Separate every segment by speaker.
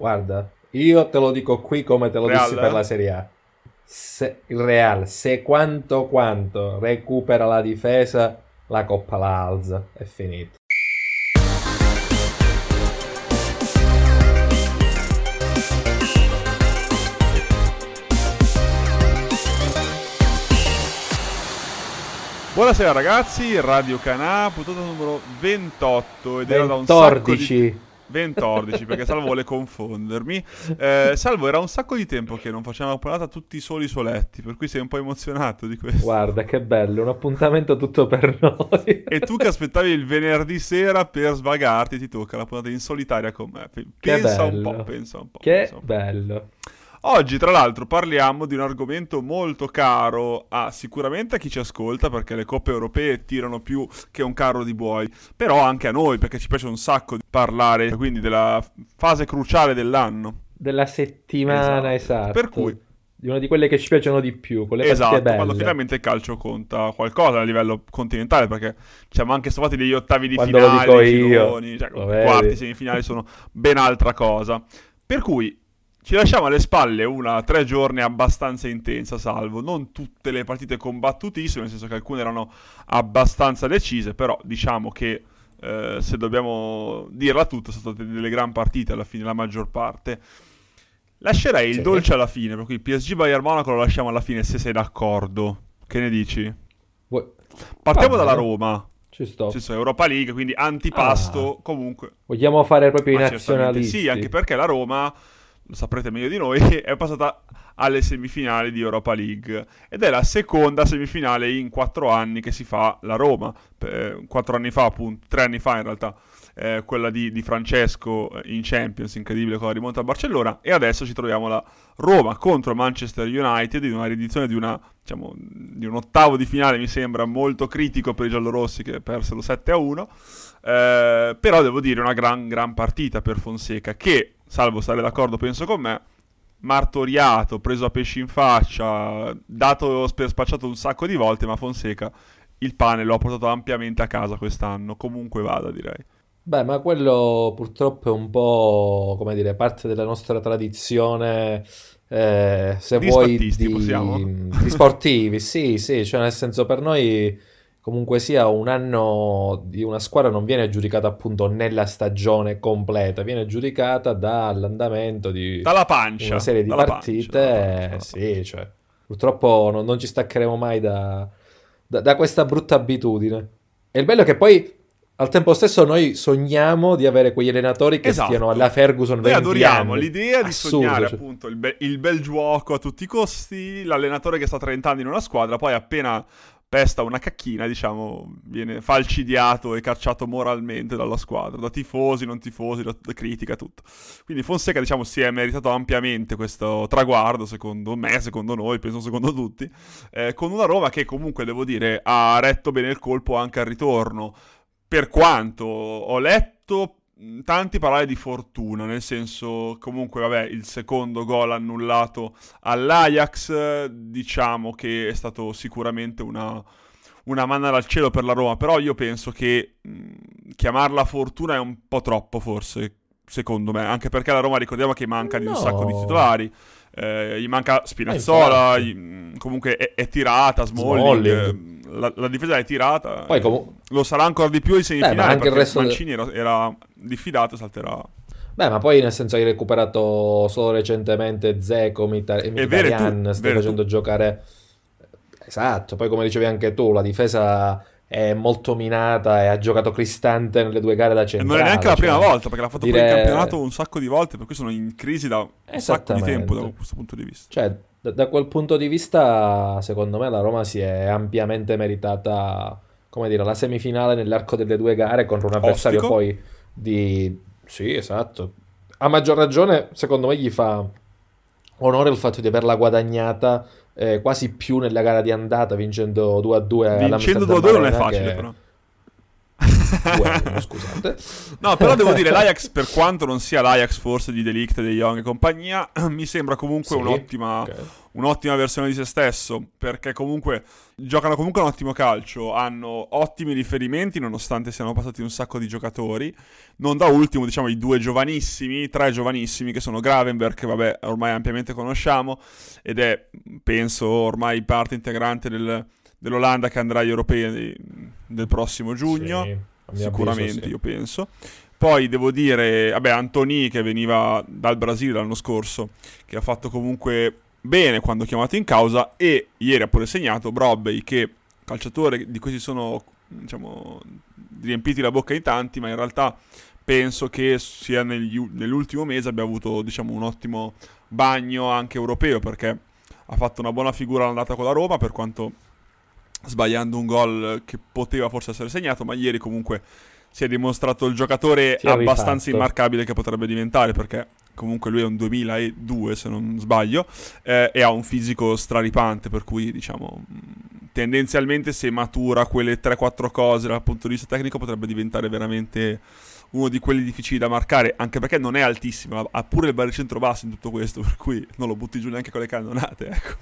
Speaker 1: Guarda, io te lo dico qui come te lo
Speaker 2: Real,
Speaker 1: dissi per
Speaker 2: eh?
Speaker 1: la Serie A. Se, il Real, se quanto quanto recupera la difesa, la Coppa la alza. È finito.
Speaker 2: Buonasera ragazzi, Radio Canà, puntata numero 28 ed era da un sacco di...
Speaker 1: 14.
Speaker 2: 14 perché Salvo vuole confondermi. Eh, Salvo era un sacco di tempo che non facevamo una puntata tutti soli soletti, per cui sei un po' emozionato di questo.
Speaker 1: Guarda che bello, un appuntamento tutto per noi.
Speaker 2: E tu che aspettavi il venerdì sera per svagarti, ti tocca la puntata in solitaria con me. Pe- Pensa un po', pensa un po'.
Speaker 1: Che bello.
Speaker 2: Oggi, tra l'altro, parliamo di un argomento molto caro a sicuramente a chi ci ascolta, perché le coppe europee tirano più che un carro di buoi, però anche a noi, perché ci piace un sacco di parlare, quindi della fase cruciale dell'anno.
Speaker 1: Della settimana,
Speaker 2: Esatto.
Speaker 1: esatto.
Speaker 2: Per cui-
Speaker 1: Di una di quelle che ci piacciono di più, quelle
Speaker 2: esatto,
Speaker 1: partite belle.
Speaker 2: quando finalmente il calcio conta qualcosa a livello continentale, perché ci siamo anche stati degli ottavi di
Speaker 1: Quando
Speaker 2: finale, gironi, cioè, quarti, semifinali sono ben altra cosa. Per cui ci lasciamo alle spalle una tre giorni abbastanza intensa, salvo non tutte le partite combattutissime, nel senso che alcune erano abbastanza decise, però diciamo che eh, se dobbiamo dirla tutta, sono state delle gran partite alla fine, la maggior parte. Lascerei il
Speaker 1: Sì.
Speaker 2: dolce alla fine, per cui PSG Bayern Monaco lo lasciamo alla fine se sei d'accordo. Che ne dici?
Speaker 1: Vuoi-
Speaker 2: Partiamo
Speaker 1: Va
Speaker 2: dalla
Speaker 1: bene.
Speaker 2: Roma,
Speaker 1: Ci sto.
Speaker 2: nel senso Europa League, quindi antipasto comunque.
Speaker 1: Vogliamo fare proprio i nazionalisti.
Speaker 2: Sì, anche perché la Roma, lo saprete meglio di noi, è passata alle semifinali di Europa League ed è la seconda semifinale in quattro anni che si fa la Roma. Quattro anni fa, appunto, tre anni fa in realtà, eh, quella di, di Francesco eh, in Champions, incredibile con la rimonta a Barcellona, e adesso ci troviamo la Roma contro Manchester United in una riedizione di, una, diciamo, di un ottavo di finale, mi sembra molto critico per i giallorossi che persero 7-1. Eh, però devo dire una gran, gran partita per Fonseca che, salvo stare d'accordo penso con me, martoriato, preso a pesci in faccia, dato per spacciato un sacco di volte, ma Fonseca il pane lo ha portato ampiamente a casa quest'anno, comunque vada direi.
Speaker 1: Beh, ma quello purtroppo è un po', come dire, parte della nostra tradizione, eh, se
Speaker 2: Di
Speaker 1: vuoi, di, di sportivi, sì, sì, cioè nel senso per noi comunque sia un anno di una squadra non viene giudicata appunto nella stagione completa, viene giudicata dall'andamento di
Speaker 2: Dalla pancia.
Speaker 1: una serie di partite,
Speaker 2: pancia, pancia,
Speaker 1: sì, cioè, purtroppo non, non ci staccheremo mai da, da- da questa brutta abitudine. E il bello è che poi al tempo stesso noi sogniamo di avere quegli allenatori che
Speaker 2: Esatto.
Speaker 1: stiano alla Ferguson
Speaker 2: Noi
Speaker 1: 20
Speaker 2: adoriamo
Speaker 1: anni.
Speaker 2: l'idea di
Speaker 1: Assurdo,
Speaker 2: sognare
Speaker 1: cioè.
Speaker 2: appunto il, be- il bel gioco a tutti i costi, l'allenatore che sta 30 anni in una squadra, poi appena pesta una cacchina, diciamo, viene falcidiato e cacciato moralmente dalla squadra, da tifosi, non tifosi, da, da critica, tutto. Quindi Fonseca, diciamo, si è meritato ampiamente questo traguardo, secondo me, secondo noi, penso secondo tutti, eh, con una Roma che comunque, devo dire, ha retto bene il colpo anche al ritorno. Per quanto ho letto tanti parlare di fortuna, nel senso comunque vabbè il secondo gol annullato all'Ajax, diciamo che è stato sicuramente una, una manna dal cielo per la Roma, però io penso che mh, chiamarla fortuna è un po' troppo forse, secondo me, anche perché la Roma ricordiamo che manca di un
Speaker 1: No.
Speaker 2: sacco di titolari. Eh, gli manca Spinazzola,
Speaker 1: infatti.
Speaker 2: gli- mh, comunque è, è tirata, Smalling,
Speaker 1: Smalling.
Speaker 2: eh, la, la difesa è tirata.
Speaker 1: Poi comu-
Speaker 2: Lo sarà ancora di più in
Speaker 1: Beh,
Speaker 2: semifinale
Speaker 1: anche il
Speaker 2: perché Mancini era, era diffidato e salterà.
Speaker 1: Beh, ma poi nel senso hai recuperato solo recentemente Zeko, Mita- Mkhitaryan,
Speaker 2: tu,
Speaker 1: stai facendo giocare... Esatto, poi come dicevi anche tu, la difesa è molto minata e ha giocato Cristante nelle due gare da
Speaker 2: E
Speaker 1: centrale.
Speaker 2: non è neanche la
Speaker 1: cioè,
Speaker 2: prima volta perché l'ha fatto pure in
Speaker 1: dire-
Speaker 2: campionato un sacco di volte, per cui sono in crisi da un sacco di tempo da questo punto di vista.
Speaker 1: Cioè, da, da quel punto di vista, secondo me la Roma si è ampiamente meritata, come dire, la semifinale nell'arco delle due gare contro un avversario
Speaker 2: Ostico.
Speaker 1: poi di... Sì, esatto. A maggior ragione, secondo me, gli fa onore il fatto di averla guadagnata eh, quasi più nella gara di andata, vincendo 2-2
Speaker 2: Vincendo
Speaker 1: all'Amsterdam
Speaker 2: 2-2 non è facile
Speaker 1: che-
Speaker 2: però.
Speaker 1: Anni, scusate.
Speaker 2: No, però devo dire, l'Ajax, per quanto non sia l'Ajax forse di Delict, De Jong e compagnia, mi sembra comunque
Speaker 1: Sì,
Speaker 2: un'ottima,
Speaker 1: ok.
Speaker 2: un'ottima versione di se stesso, perché comunque giocano comunque un ottimo calcio, hanno ottimi riferimenti nonostante siano passati un sacco di giocatori, non da ultimo diciamo i due giovanissimi, tre giovanissimi che sono Gravenberg, che vabbè ormai ampiamente conosciamo, ed è penso ormai parte integrante del- dell'Olanda che andrà agli europei del prossimo giugno
Speaker 1: Sì,
Speaker 2: sicuramente
Speaker 1: avviso, sì.
Speaker 2: io penso poi devo dire vabbè Antoni che veniva dal Brasile l'anno scorso che ha fatto comunque bene quando chiamato in causa e ieri ha pure segnato Brobbey che calciatore di cui si sono diciamo riempiti la bocca in tanti ma in realtà penso che sia negli nell'ultimo mese abbia avuto diciamo un ottimo bagno anche europeo perché ha fatto una buona figura all'andata con la Roma per quanto sbagliando un gol che poteva forse essere segnato, ma ieri comunque si è dimostrato il giocatore
Speaker 1: Si
Speaker 2: abbastanza immarcabile che potrebbe diventare, perché comunque lui è un 2002 se non sbaglio, eh, e ha un fisico straripante, per cui diciamo mh, tendenzialmente se matura quelle 3-4 cose dal punto di vista tecnico potrebbe diventare veramente uno di quelli difficili da marcare, anche perché non è altissimo, ha- pure il baricentro basso in tutto questo, per cui non lo butti giù neanche con le cannonate, ecco.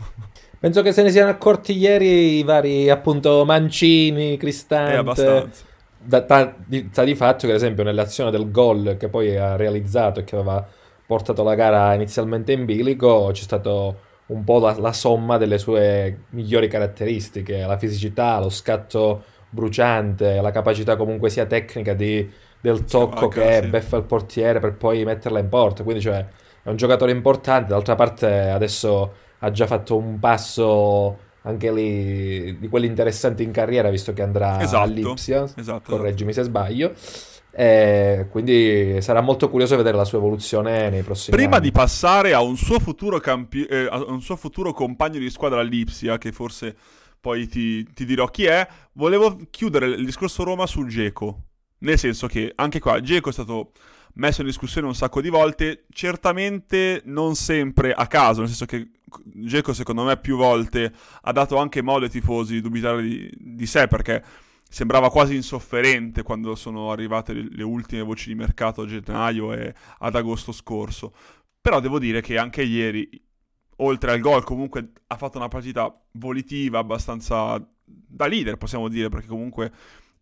Speaker 1: Penso che se ne siano accorti ieri i vari, appunto, Mancini, Cristante.
Speaker 2: È abbastanza.
Speaker 1: Da, ta- di, di fatto che, ad esempio, nell'azione del gol che poi ha realizzato e che aveva portato la gara inizialmente in bilico, c'è stato un po' la, la somma delle sue migliori caratteristiche, la fisicità, lo scatto bruciante, la capacità comunque sia tecnica di- del tocco che
Speaker 2: sì.
Speaker 1: beffa il portiere per poi metterla in porta. Quindi, cioè, è un giocatore importante. D'altra parte, adesso ha già fatto un passo anche lì di quelli interessanti in carriera, visto che andrà
Speaker 2: Esatto,
Speaker 1: all'Ipsia.
Speaker 2: esatto.
Speaker 1: Correggimi se sbaglio. E quindi sarà molto curioso vedere la sua evoluzione nei prossimi
Speaker 2: Prima
Speaker 1: anni.
Speaker 2: di passare a un suo futuro, campi- eh, a un suo futuro compagno di squadra all'Ipsia, che forse poi ti, ti dirò chi è, volevo chiudere il discorso Roma su Geco. Nel senso che anche qua Geco è stato messo in discussione un sacco di volte, certamente non sempre a caso, nel senso che Geco secondo me più volte ha dato anche modo ai tifosi di dubitare di, di sé perché sembrava quasi insofferente quando sono arrivate le, le ultime voci di mercato a gennaio e ad agosto scorso. Però devo dire che anche ieri, oltre al gol, comunque ha fatto una partita volitiva, abbastanza da leader, possiamo dire, perché comunque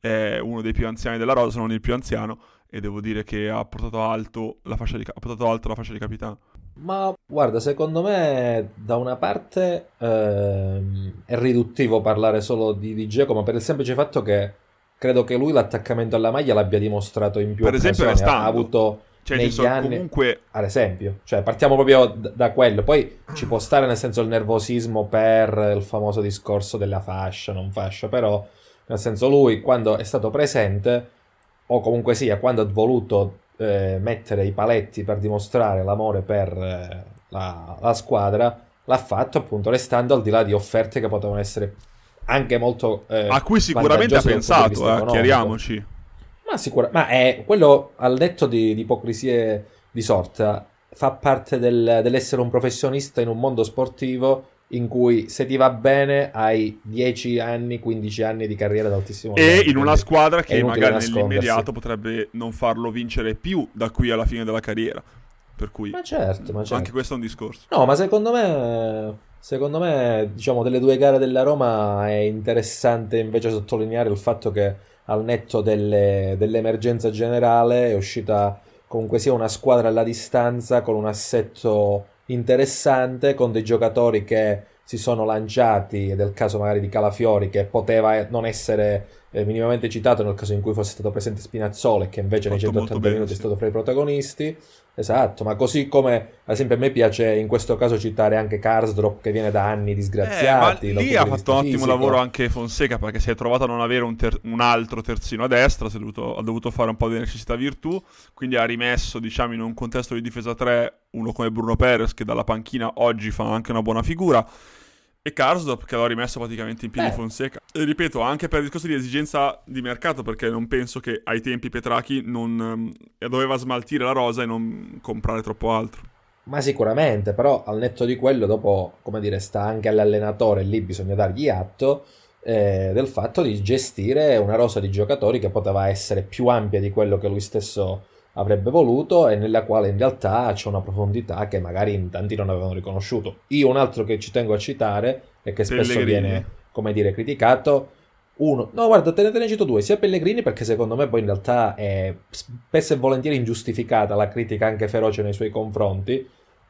Speaker 2: è uno dei più anziani della rosa, se non il più anziano, e devo dire che ha portato alto la fascia di, ha alto la fascia di capitano.
Speaker 1: Ma guarda, secondo me da una parte ehm, è riduttivo parlare solo di, di ma per il semplice fatto che credo che lui l'attaccamento alla maglia l'abbia dimostrato in più
Speaker 2: Per esempio,
Speaker 1: occasioni. Ha
Speaker 2: restando.
Speaker 1: avuto
Speaker 2: Cioè,
Speaker 1: negli
Speaker 2: senso,
Speaker 1: anni,
Speaker 2: comunque
Speaker 1: ad esempio, cioè partiamo proprio d- da quello, poi ci può stare nel senso il nervosismo per il famoso discorso della fascia, non fascia, però nel senso lui quando è stato presente o comunque sia quando ha voluto eh, mettere i paletti per dimostrare l'amore per eh, la, la squadra, l'ha fatto appunto restando al di là di offerte che potevano essere anche molto eh,
Speaker 2: a cui sicuramente ha pensato, eh, chiariamoci.
Speaker 1: Ma sicura, ma è quello al netto di, di ipocrisie di sorta, fa parte del- dell'essere un professionista in un mondo sportivo in cui se ti va bene hai 10 anni, 15 anni di carriera d'altissimo
Speaker 2: E
Speaker 1: livello.
Speaker 2: in una squadra che magari nell'immediato potrebbe non farlo vincere più da qui alla fine della carriera. Per cui
Speaker 1: Ma certo, ma certo.
Speaker 2: anche questo è un discorso.
Speaker 1: No, ma secondo me, secondo me, diciamo, delle due gare della Roma è interessante invece sottolineare il fatto che al netto delle- dell'emergenza generale è uscita comunque sia una squadra alla distanza con un assetto interessante, con dei giocatori che si sono lanciati, ed è il caso magari di Calafiori che poteva non essere eh, minimamente citato nel caso in cui fosse stato presente Spinazzola e che invece nei
Speaker 2: Fatto
Speaker 1: 180
Speaker 2: molto bene,
Speaker 1: minuti è
Speaker 2: sì.
Speaker 1: stato fra i protagonisti. Esatto, ma così come ad esempio a me piace in questo caso citare anche Karsdorp che viene da anni
Speaker 2: Eh,
Speaker 1: disgraziati. dal
Speaker 2: lì ha fatto un ottimo
Speaker 1: fisico.
Speaker 2: lavoro anche Fonseca perché si è trovato a non avere un, ter- un altro terzino a destra, è dovuto- ha dovuto fare un po' di necessità virtù, quindi ha rimesso diciamo in un contesto di difesa 3 uno come Bruno Perez che dalla panchina oggi fa anche una buona figura e Karsdorp che l'ha rimesso praticamente in piedi
Speaker 1: Eh.
Speaker 2: Fonseca. E ripeto, anche per il discorso di esigenza di mercato perché non penso che ai tempi Petrachi non, ehm, doveva smaltire la rosa e non comprare troppo altro.
Speaker 1: Ma sicuramente, però al netto di quello, dopo, come dire, sta anche all'allenatore, lì bisogna dargli atto. eh, del fatto di gestire una rosa di giocatori che poteva essere più ampia di quello che lui stesso avrebbe voluto e nella quale in realtà c'è una profondità che magari in tanti non avevano riconosciuto. Io un altro che ci tengo a citare e che spesso Pellegrini. viene, come dire, criticato, uno, no guarda, te ne, te ne cito due, sia Pellegrini perché secondo me poi in realtà è spesso e volentieri ingiustificata la critica anche feroce nei suoi confronti,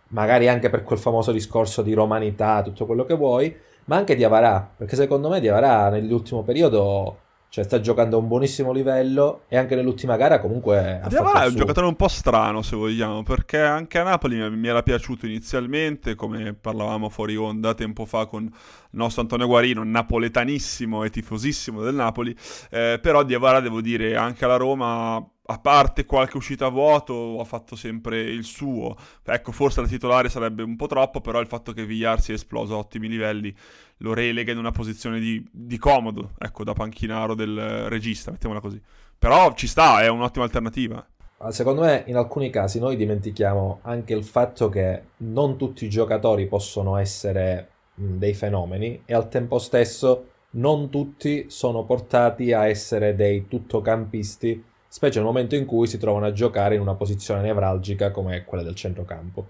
Speaker 1: magari anche per quel famoso discorso di romanità, tutto quello che vuoi, ma anche di Avarà, perché secondo me di Avarà nell'ultimo periodo cioè, sta giocando a un buonissimo livello e anche nell'ultima gara comunque
Speaker 2: Diavara è un giocatore un po' strano, se vogliamo, perché anche a Napoli mi, mi era piaciuto inizialmente, come parlavamo fuori onda tempo fa con il nostro Antonio Guarino, napoletanissimo e tifosissimo del Napoli, eh, però Diavara, devo dire, anche alla Roma a parte qualche uscita a vuoto, ha fatto sempre il suo. Ecco, forse la titolare sarebbe un po' troppo, però il fatto che Villar sia esploso a ottimi livelli lo relega in una posizione di, di comodo, ecco, da panchinaro del regista, mettiamola così. Però ci sta, è un'ottima alternativa.
Speaker 1: Secondo me in alcuni casi noi dimentichiamo anche il fatto che non tutti i giocatori possono essere dei fenomeni e al tempo stesso non tutti sono portati a essere dei tuttocampisti specie nel momento in cui si trovano a giocare in una posizione nevralgica come quella del centrocampo.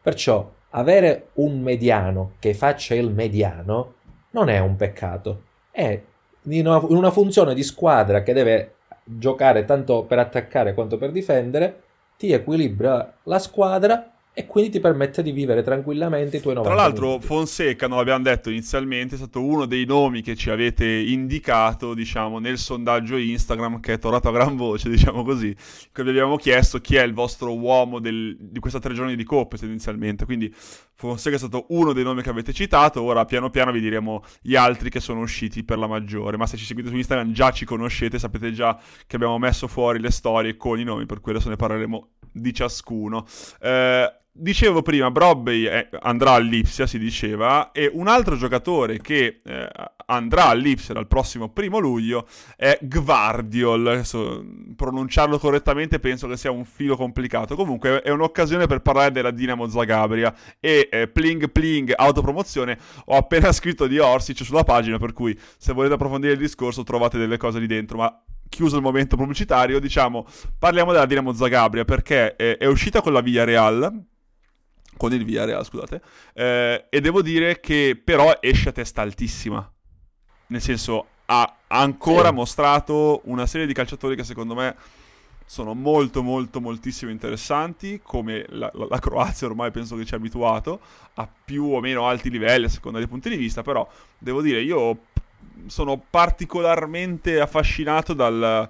Speaker 1: Perciò avere un mediano che faccia il mediano non è un peccato, è in una, funzione di squadra che deve giocare tanto per attaccare quanto per difendere, ti equilibra la squadra e quindi ti permette di vivere tranquillamente i tuoi 90
Speaker 2: Tra l'altro
Speaker 1: minuti.
Speaker 2: Fonseca, non l'abbiamo detto inizialmente, è stato uno dei nomi che ci avete indicato, diciamo, nel sondaggio Instagram che è tornato a gran voce, diciamo così, che vi abbiamo chiesto chi è il vostro uomo del, di questa tre giorni di coppe tendenzialmente, quindi Fonseca è stato uno dei nomi che avete citato, ora piano piano vi diremo gli altri che sono usciti per la maggiore, ma se ci seguite su Instagram già ci conoscete, sapete già che abbiamo messo fuori le storie con i nomi, per cui adesso ne parleremo di ciascuno. Eh, Dicevo prima, Brobbey eh, andrà all'Ipsia, si diceva, e un altro giocatore che eh, andrà all'Ipsia dal prossimo primo luglio è Gvardiol. Adesso, pronunciarlo correttamente penso che sia un filo complicato. Comunque è un'occasione per parlare della Dinamo Zagabria e eh, pling pling autopromozione. Ho appena scritto di Orsic sulla pagina, per cui se volete approfondire il discorso trovate delle cose lì dentro, ma chiuso il momento pubblicitario, diciamo, parliamo della Dinamo Zagabria perché è, è uscita con la Villarreal con il Villarreal, scusate, eh, e devo dire che però esce a testa altissima, nel senso ha ancora sì. mostrato una serie di calciatori che secondo me sono molto molto moltissimo interessanti, come la, la, la Croazia ormai penso che ci ha abituato, a più o meno alti livelli a seconda dei punti di vista, però devo dire io sono particolarmente affascinato dal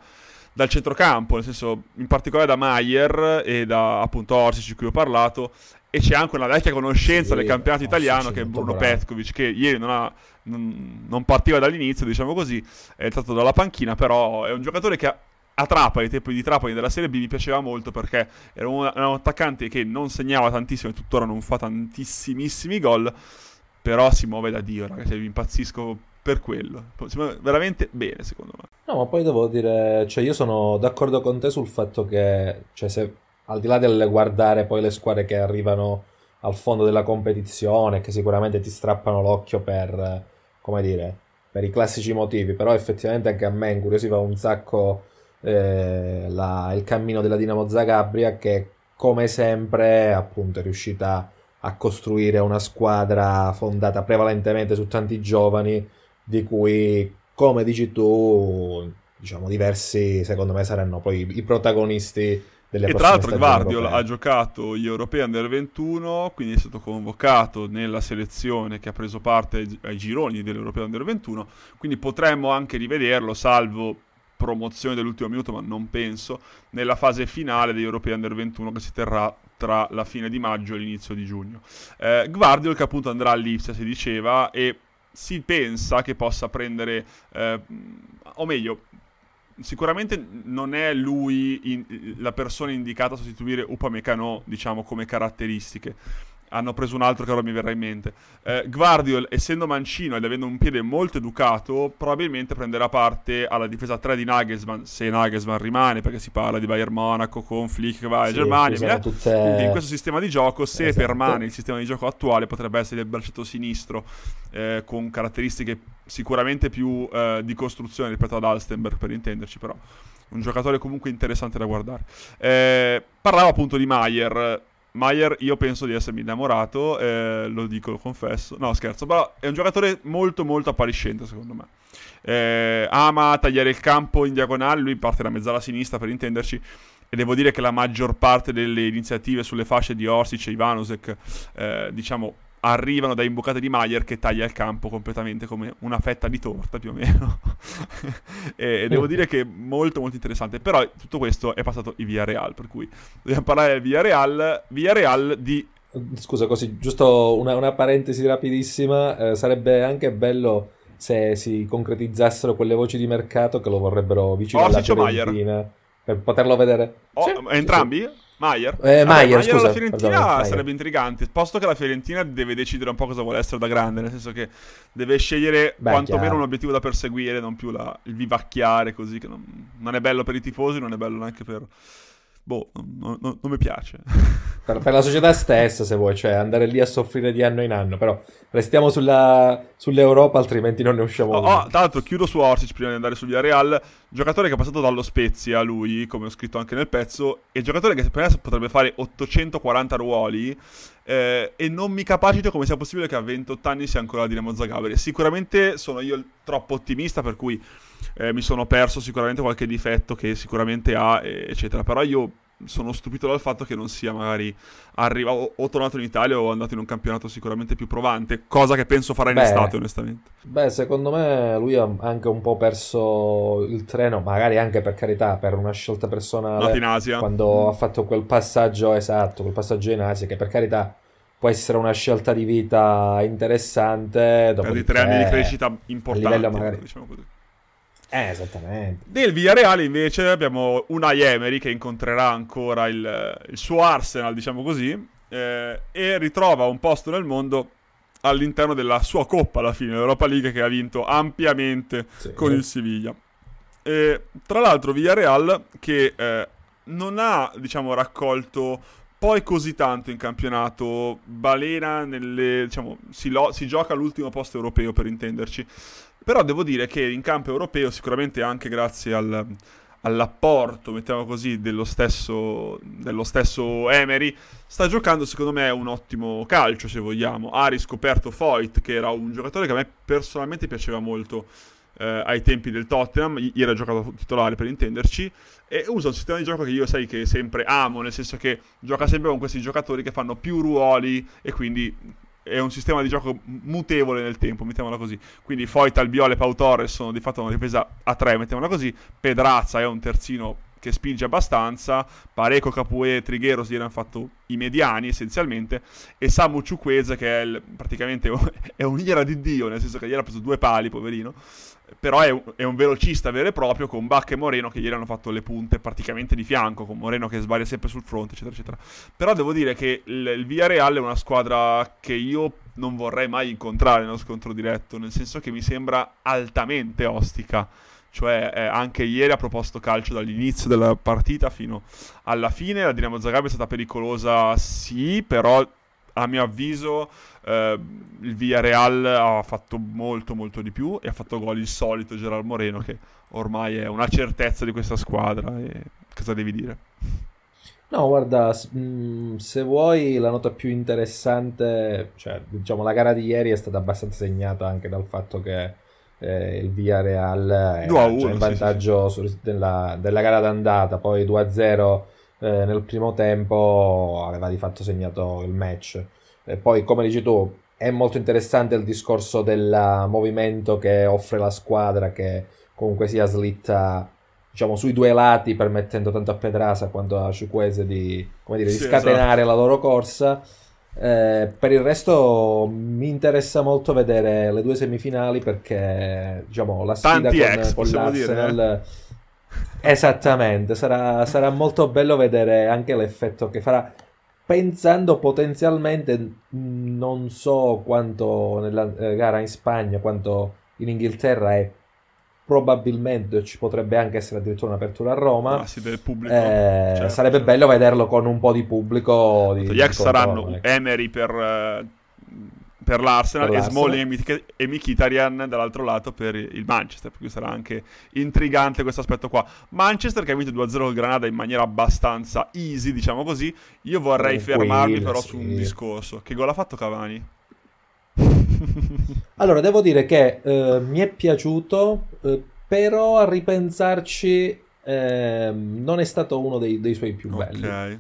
Speaker 2: dal centrocampo, nel senso in particolare da Maier e da appunto Orsic di cui ho parlato e c'è anche una vecchia conoscenza sì, del campionato italiano che è Bruno Petkovic che ieri non, ha, non, partiva dall'inizio diciamo così è stato dalla panchina però è un giocatore che a Trapani, ai tempi di Trapani della Serie B mi piaceva molto perché era un, era un attaccante che non segnava tantissimo e tuttora non fa tantissimissimi gol però si muove da Dio ragazzi vi impazzisco per quello. Veramente bene secondo me.
Speaker 1: No ma poi devo dire cioè io sono d'accordo con te sul fatto che cioè se al di là del guardare poi le squadre che arrivano al fondo della competizione, che sicuramente ti strappano l'occhio per, come dire, per i classici motivi, però effettivamente anche a me incuriosiva un sacco eh, la, il cammino della Dinamo Zagabria che come sempre appunto è riuscita a costruire una squadra fondata prevalentemente su tanti giovani di cui come dici tu diciamo diversi secondo me saranno poi i protagonisti
Speaker 2: delle e tra l'altro Guardiol ha giocato gli europei under 21, quindi è stato convocato nella selezione che ha preso parte ai, ai gironi dell'europeo under 21, quindi potremmo anche rivederlo, salvo promozione dell'ultimo minuto, ma non penso, nella fase finale degli europei under 21 che si terrà tra la fine di maggio e l'inizio di giugno. Eh, Guardiol che appunto andrà all'Ipsia, si diceva, e si pensa che possa prendere, eh, o meglio, sicuramente non è lui in, la persona indicata a sostituire Upamecano, diciamo, come caratteristiche. Hanno preso un altro che ora mi verrà in mente. Eh, Guardiol, essendo mancino ed avendo un piede molto educato, probabilmente prenderà parte alla difesa 3 di Nagelsmann, se Nagelsmann rimane, perché si parla di Bayern Monaco con Flick che va in Germania. Tutte... Quindi in questo sistema di gioco, se esatto. permane il sistema di gioco attuale, potrebbe essere il bracciato sinistro eh, con caratteristiche sicuramente più eh, di costruzione rispetto ad Alstenberg, per intenderci, però un giocatore comunque interessante da guardare. Eh, parlavo appunto di Maier Maier, io penso di essermi innamorato, eh, lo dico, lo confesso. No, scherzo, però è un giocatore molto, molto appariscente, secondo me. Eh, ama tagliare il campo in diagonale, lui parte da mezzala sinistra, per intenderci. E devo dire che la maggior parte delle iniziative sulle fasce di Orsic e Ivanosek, eh, diciamo, arrivano da imboccate di Maier che taglia il campo completamente come una fetta di torta più o meno. e devo dire che è molto molto interessante. Però tutto questo è passato in Via Real, per cui dobbiamo parlare del Via Real, Via Real di...
Speaker 1: Scusa, così, giusto una, una parentesi rapidissima, eh, sarebbe anche bello se si concretizzassero quelle voci di mercato che lo vorrebbero vicino Orsic alla Fiorentina per poterlo vedere.
Speaker 2: Oh, sì, entrambi? Sì.
Speaker 1: Maier? Eh, Maier, scusa.
Speaker 2: alla Fiorentina perdone, sarebbe intrigante, posto che la Fiorentina deve decidere un po' cosa vuole essere da grande, nel senso che deve scegliere Beh, quantomeno chiaro. un obiettivo da perseguire, non più la, il vivacchiare così, che non, non, è bello per i tifosi, non è bello neanche per... Boh, non, non, non mi piace.
Speaker 1: Per, per, la società stessa, se vuoi, cioè andare lì a soffrire di anno in anno, però restiamo sulla, sull'Europa, altrimenti non ne usciamo.
Speaker 2: Oh, oh, tra l'altro, chiudo su Orsic prima di andare su Villarreal. Giocatore che è passato dallo Spezia, lui, come ho scritto anche nel pezzo, e giocatore che per me potrebbe fare 840 ruoli. Eh, e non mi capacito come sia possibile che a 28 anni sia ancora a Dinamo Zagabria. Sicuramente sono io troppo ottimista, per cui eh, mi sono perso sicuramente qualche difetto che sicuramente ha, eccetera. Però io sono stupito dal fatto che non sia magari arrivato o tornato in Italia o andato in un campionato sicuramente più provante, cosa che penso farà in beh, estate onestamente.
Speaker 1: Beh, secondo me lui ha anche un po' perso il treno, magari anche per carità, per una scelta personale.
Speaker 2: in Asia.
Speaker 1: Quando mm. ha fatto quel passaggio esatto, quel passaggio in Asia che per carità può essere una scelta di vita interessante.
Speaker 2: Per di tre anni di crescita importante, magari... diciamo così.
Speaker 1: Eh, esattamente.
Speaker 2: Del Villarreal invece abbiamo Unai Emery che incontrerà ancora il, il suo Arsenal, diciamo così, eh, e ritrova un posto nel mondo all'interno della sua coppa alla fine, l'Europa League che ha vinto ampiamente sì. con il Siviglia. E, tra l'altro Villarreal che eh, non ha, diciamo, raccolto poi così tanto in campionato, balena nelle, diciamo, si, lo, si gioca all'ultimo posto europeo per intenderci. Però devo dire che in campo europeo, sicuramente anche grazie al, all'apporto, mettiamo così, dello stesso, dello stesso Emery, sta giocando secondo me un ottimo calcio, se vogliamo. Ha riscoperto Foyt, che era un giocatore che a me personalmente piaceva molto eh, ai tempi del Tottenham, ieri ha giocato titolare per intenderci, e usa un sistema di gioco che io sai che sempre amo, nel senso che gioca sempre con questi giocatori che fanno più ruoli e quindi è un sistema di gioco mutevole nel tempo, mettiamola così. Quindi Foyt, Albiol e Pau Torres sono di fatto una difesa a tre, mettiamola così. Pedrazza è un terzino che spinge abbastanza. Pareco, Capuè e Trigheros gli hanno fatto i mediani essenzialmente. E Samu Ciuqueze che è il, praticamente è un'ira di Dio, nel senso che ieri ha preso due pali, poverino però è un, è un, velocista vero e proprio con Bach e Moreno che ieri hanno fatto le punte praticamente di fianco, con Moreno che sbaglia sempre sul fronte, eccetera, eccetera. Però devo dire che il, il Villarreal è una squadra che io non vorrei mai incontrare nello scontro diretto, nel senso che mi sembra altamente ostica. Cioè, eh, anche ieri ha proposto calcio dall'inizio della partita fino alla fine. La Dinamo Zagreb è stata pericolosa, sì, però a mio avviso eh, il Villarreal ha fatto molto molto di più e ha fatto gol il solito Gerard Moreno che ormai è una certezza di questa squadra e cosa devi dire?
Speaker 1: No, guarda, mm, se vuoi la nota più interessante, cioè diciamo la gara di ieri è stata abbastanza segnata anche dal fatto che eh, il Villarreal era in vantaggio sì, sì. Della, della, gara d'andata, poi 2-0 eh, nel primo tempo aveva di fatto segnato il match. E poi, come dici tu, è molto interessante il discorso del movimento che offre la squadra, che comunque sia slitta diciamo sui due lati, permettendo tanto a Pedrasa quanto a Ciuquese di, dire, sì, di scatenare esatto. la loro corsa. Eh, per il resto mi interessa molto vedere le due semifinali perché diciamo la sfida
Speaker 2: Tanti
Speaker 1: con,
Speaker 2: ex,
Speaker 1: con l'Arsenal
Speaker 2: dire,
Speaker 1: eh? esattamente sarà, sarà molto bello vedere anche l'effetto che farà pensando potenzialmente, non so quanto nella eh, gara in Spagna, quanto in Inghilterra è probabilmente ci potrebbe anche essere addirittura un'apertura a Roma.
Speaker 2: Ah, sì, pubblico.
Speaker 1: Eh, certo, sarebbe certo. bello vederlo con un po' di pubblico. Di,
Speaker 2: Gli ex saranno ecco. Emery per, uh, per l'Arsenal per e Smalling e Mkhitaryan dall'altro lato per il Manchester, per cui sarà anche intrigante questo aspetto qua. Manchester che ha vinto 2-0 col Granada in maniera abbastanza easy, diciamo così. Io vorrei Tranquilla, fermarmi però sì. su un discorso. Che gol ha fatto Cavani?
Speaker 1: allora, devo dire che eh, mi è piaciuto, eh, però a ripensarci eh, non è stato uno dei, dei suoi più belli. Ok.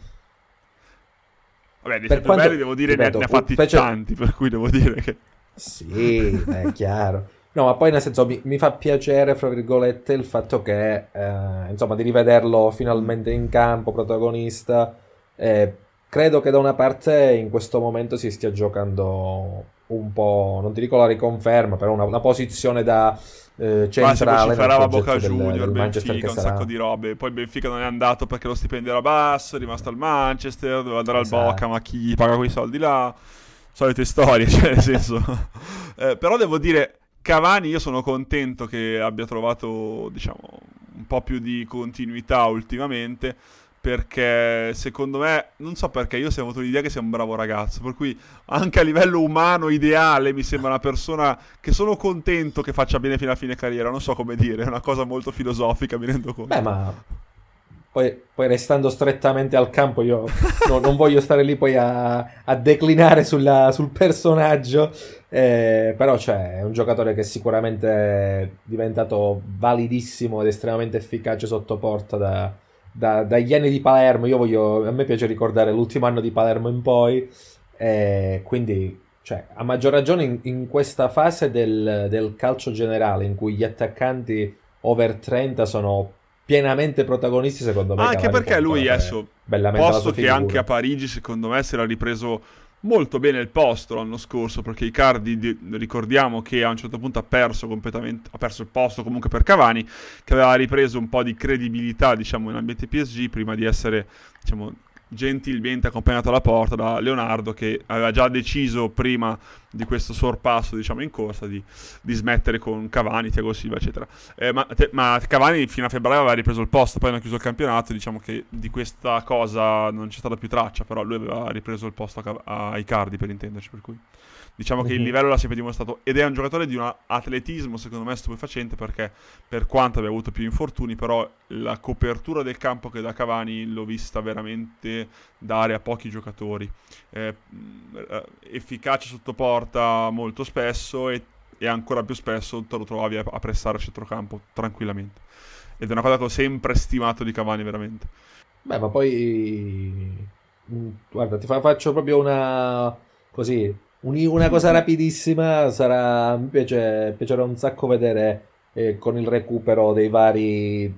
Speaker 2: Vabbè, dei per quanto, belli devo dire ripeto, ne, ha fatti fece... tanti, per cui devo dire che...
Speaker 1: Sì, è chiaro. No, ma poi nel senso mi, mi, fa piacere, fra virgolette, il fatto che, eh, insomma, di rivederlo finalmente in campo, protagonista. Eh, credo che da una parte in questo momento si stia giocando un po', non ti dico la riconferma, però una, una posizione da eh, centrale.
Speaker 2: Ma si Boca Junior, del Benfica, un sarà... sacco di robe. Poi Benfica non è andato perché lo stipendio era basso, è rimasto al Manchester, doveva andare esatto. al Boca, ma chi paga quei soldi là? Solite storie, cioè nel senso... eh, però devo dire, Cavani io sono contento che abbia trovato, diciamo, un po' più di continuità ultimamente perché secondo me, non so perché, io ho avuto l'idea che sia un bravo ragazzo, per cui anche a livello umano, ideale, mi sembra una persona che sono contento che faccia bene fino a fine carriera, non so come dire, è una cosa molto filosofica, mi rendo conto.
Speaker 1: Beh, ma poi, poi restando strettamente al campo, io no, non voglio stare lì poi a, a declinare sulla, sul personaggio, eh, però cioè, è un giocatore che sicuramente è diventato validissimo ed estremamente efficace sotto porta da da, dagli anni di Palermo, io voglio, a me piace ricordare l'ultimo anno di Palermo in poi, eh, quindi cioè, a maggior ragione in, in questa fase del, del, calcio generale in cui gli attaccanti over 30 sono pienamente protagonisti secondo me.
Speaker 2: Anche perché lui adesso, posto che anche a Parigi secondo me si era ripreso molto bene il posto l'anno scorso perché Icardi ricordiamo che a un certo punto ha perso completamente ha perso il posto comunque per Cavani che aveva ripreso un po' di credibilità diciamo in ambiente PSG prima di essere diciamo gentilmente accompagnato alla porta da Leonardo che aveva già deciso prima di questo sorpasso diciamo in corsa di, di smettere con Cavani, Thiago Silva eccetera. Eh, ma, te, ma, Cavani fino a febbraio aveva ripreso il posto poi hanno chiuso il campionato diciamo che di questa cosa non c'è stata più traccia però lui aveva ripreso il posto a, a Icardi per intenderci per cui Diciamo che il mhm. livello l'ha sempre dimostrato ed è un giocatore di un atletismo secondo me stupefacente perché per quanto abbia avuto più infortuni però la copertura del campo che da Cavani l'ho vista veramente dare a pochi giocatori. Eh, eh, efficace sotto porta molto spesso e, e, ancora più spesso te lo trovavi a, a pressare a centrocampo tranquillamente. Ed è una cosa che ho sempre stimato di Cavani veramente.
Speaker 1: Beh, ma poi mm, guarda, ti fa, faccio proprio una così una cosa rapidissima sarà, mi piace, piacerà un sacco vedere eh, con il recupero dei vari,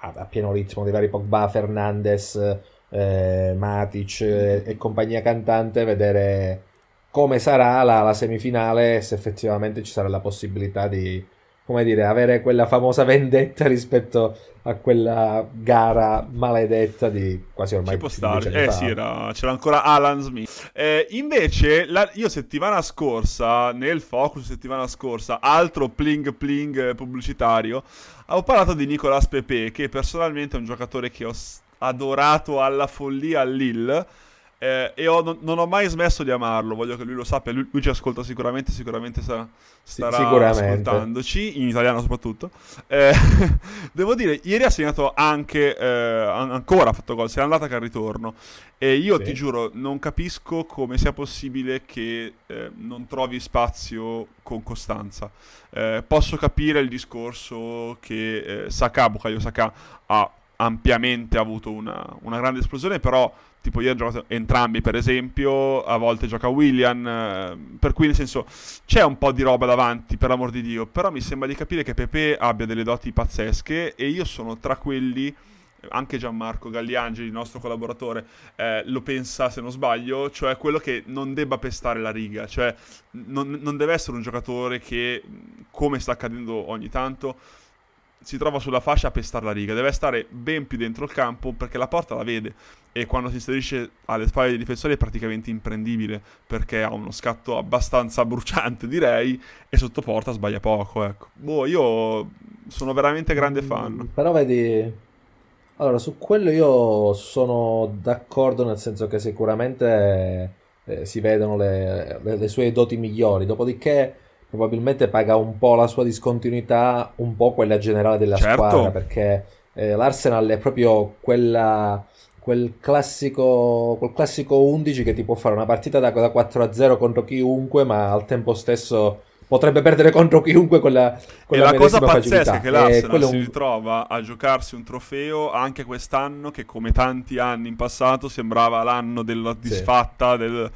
Speaker 1: a, a, pieno ritmo, dei vari Pogba, Fernandez, eh, Matic eh, e compagnia cantante, vedere come sarà la, la semifinale, se effettivamente ci sarà la possibilità di, come dire, avere quella famosa vendetta rispetto a quella gara maledetta di quasi ormai
Speaker 2: Ci può stare, eh fa. sì, era, c'era ancora Alan Smith. Eh, invece, la, io settimana scorsa, nel Focus settimana scorsa, altro pling pling pubblicitario, avevo parlato di Nicolas Pepe, che personalmente è un giocatore che ho adorato alla follia al Lille eh, e ho, non, non, ho mai smesso di amarlo, voglio che lui lo sappia, lui, lui ci ascolta sicuramente, sicuramente sarà, starà sicuramente. ascoltandoci, in italiano soprattutto. Eh, devo dire, ieri ha segnato anche, eh, ancora ha fatto gol, sia andata che al ritorno. E io sì. ti giuro, non capisco come sia possibile che eh, non trovi spazio con costanza. Eh, posso capire il discorso che eh, Saka, Bukayo Saka, ha ampiamente avuto una, una grande esplosione, però tipo io ho giocato entrambi per esempio, a volte gioca William, eh, per cui nel senso c'è un po' di roba davanti per l'amor di Dio, però mi sembra di capire che Pepe abbia delle doti pazzesche e io sono tra quelli anche Gianmarco Galliangeli, il nostro collaboratore, eh, lo pensa se non sbaglio, cioè quello che non debba pestare la riga, cioè non, non deve essere un giocatore che, come sta accadendo ogni tanto, si trova sulla fascia a pestare la riga, deve stare ben più dentro il campo perché la porta la vede e quando si inserisce alle spalle dei difensori è praticamente imprendibile perché ha uno scatto abbastanza bruciante direi e sotto porta sbaglia poco, ecco. Boh, io sono veramente grande mm, fan.
Speaker 1: Però vedi, allora su quello io sono d'accordo nel senso che sicuramente eh, si vedono le, le, le sue doti migliori, dopodiché probabilmente paga un po' la sua discontinuità, un po' quella generale della certo. squadra, perché eh, l'Arsenal è proprio quella, quel, classico, quel classico 11 che ti può fare una partita da, da 4-0 contro chiunque, ma al tempo stesso potrebbe perdere contro chiunque con la, con
Speaker 2: e
Speaker 1: la,
Speaker 2: la cosa pazzesca facilità. è che l'Arsenal si un... ritrova a giocarsi un trofeo anche quest'anno che come tanti anni in passato sembrava l'anno della disfatta sì. del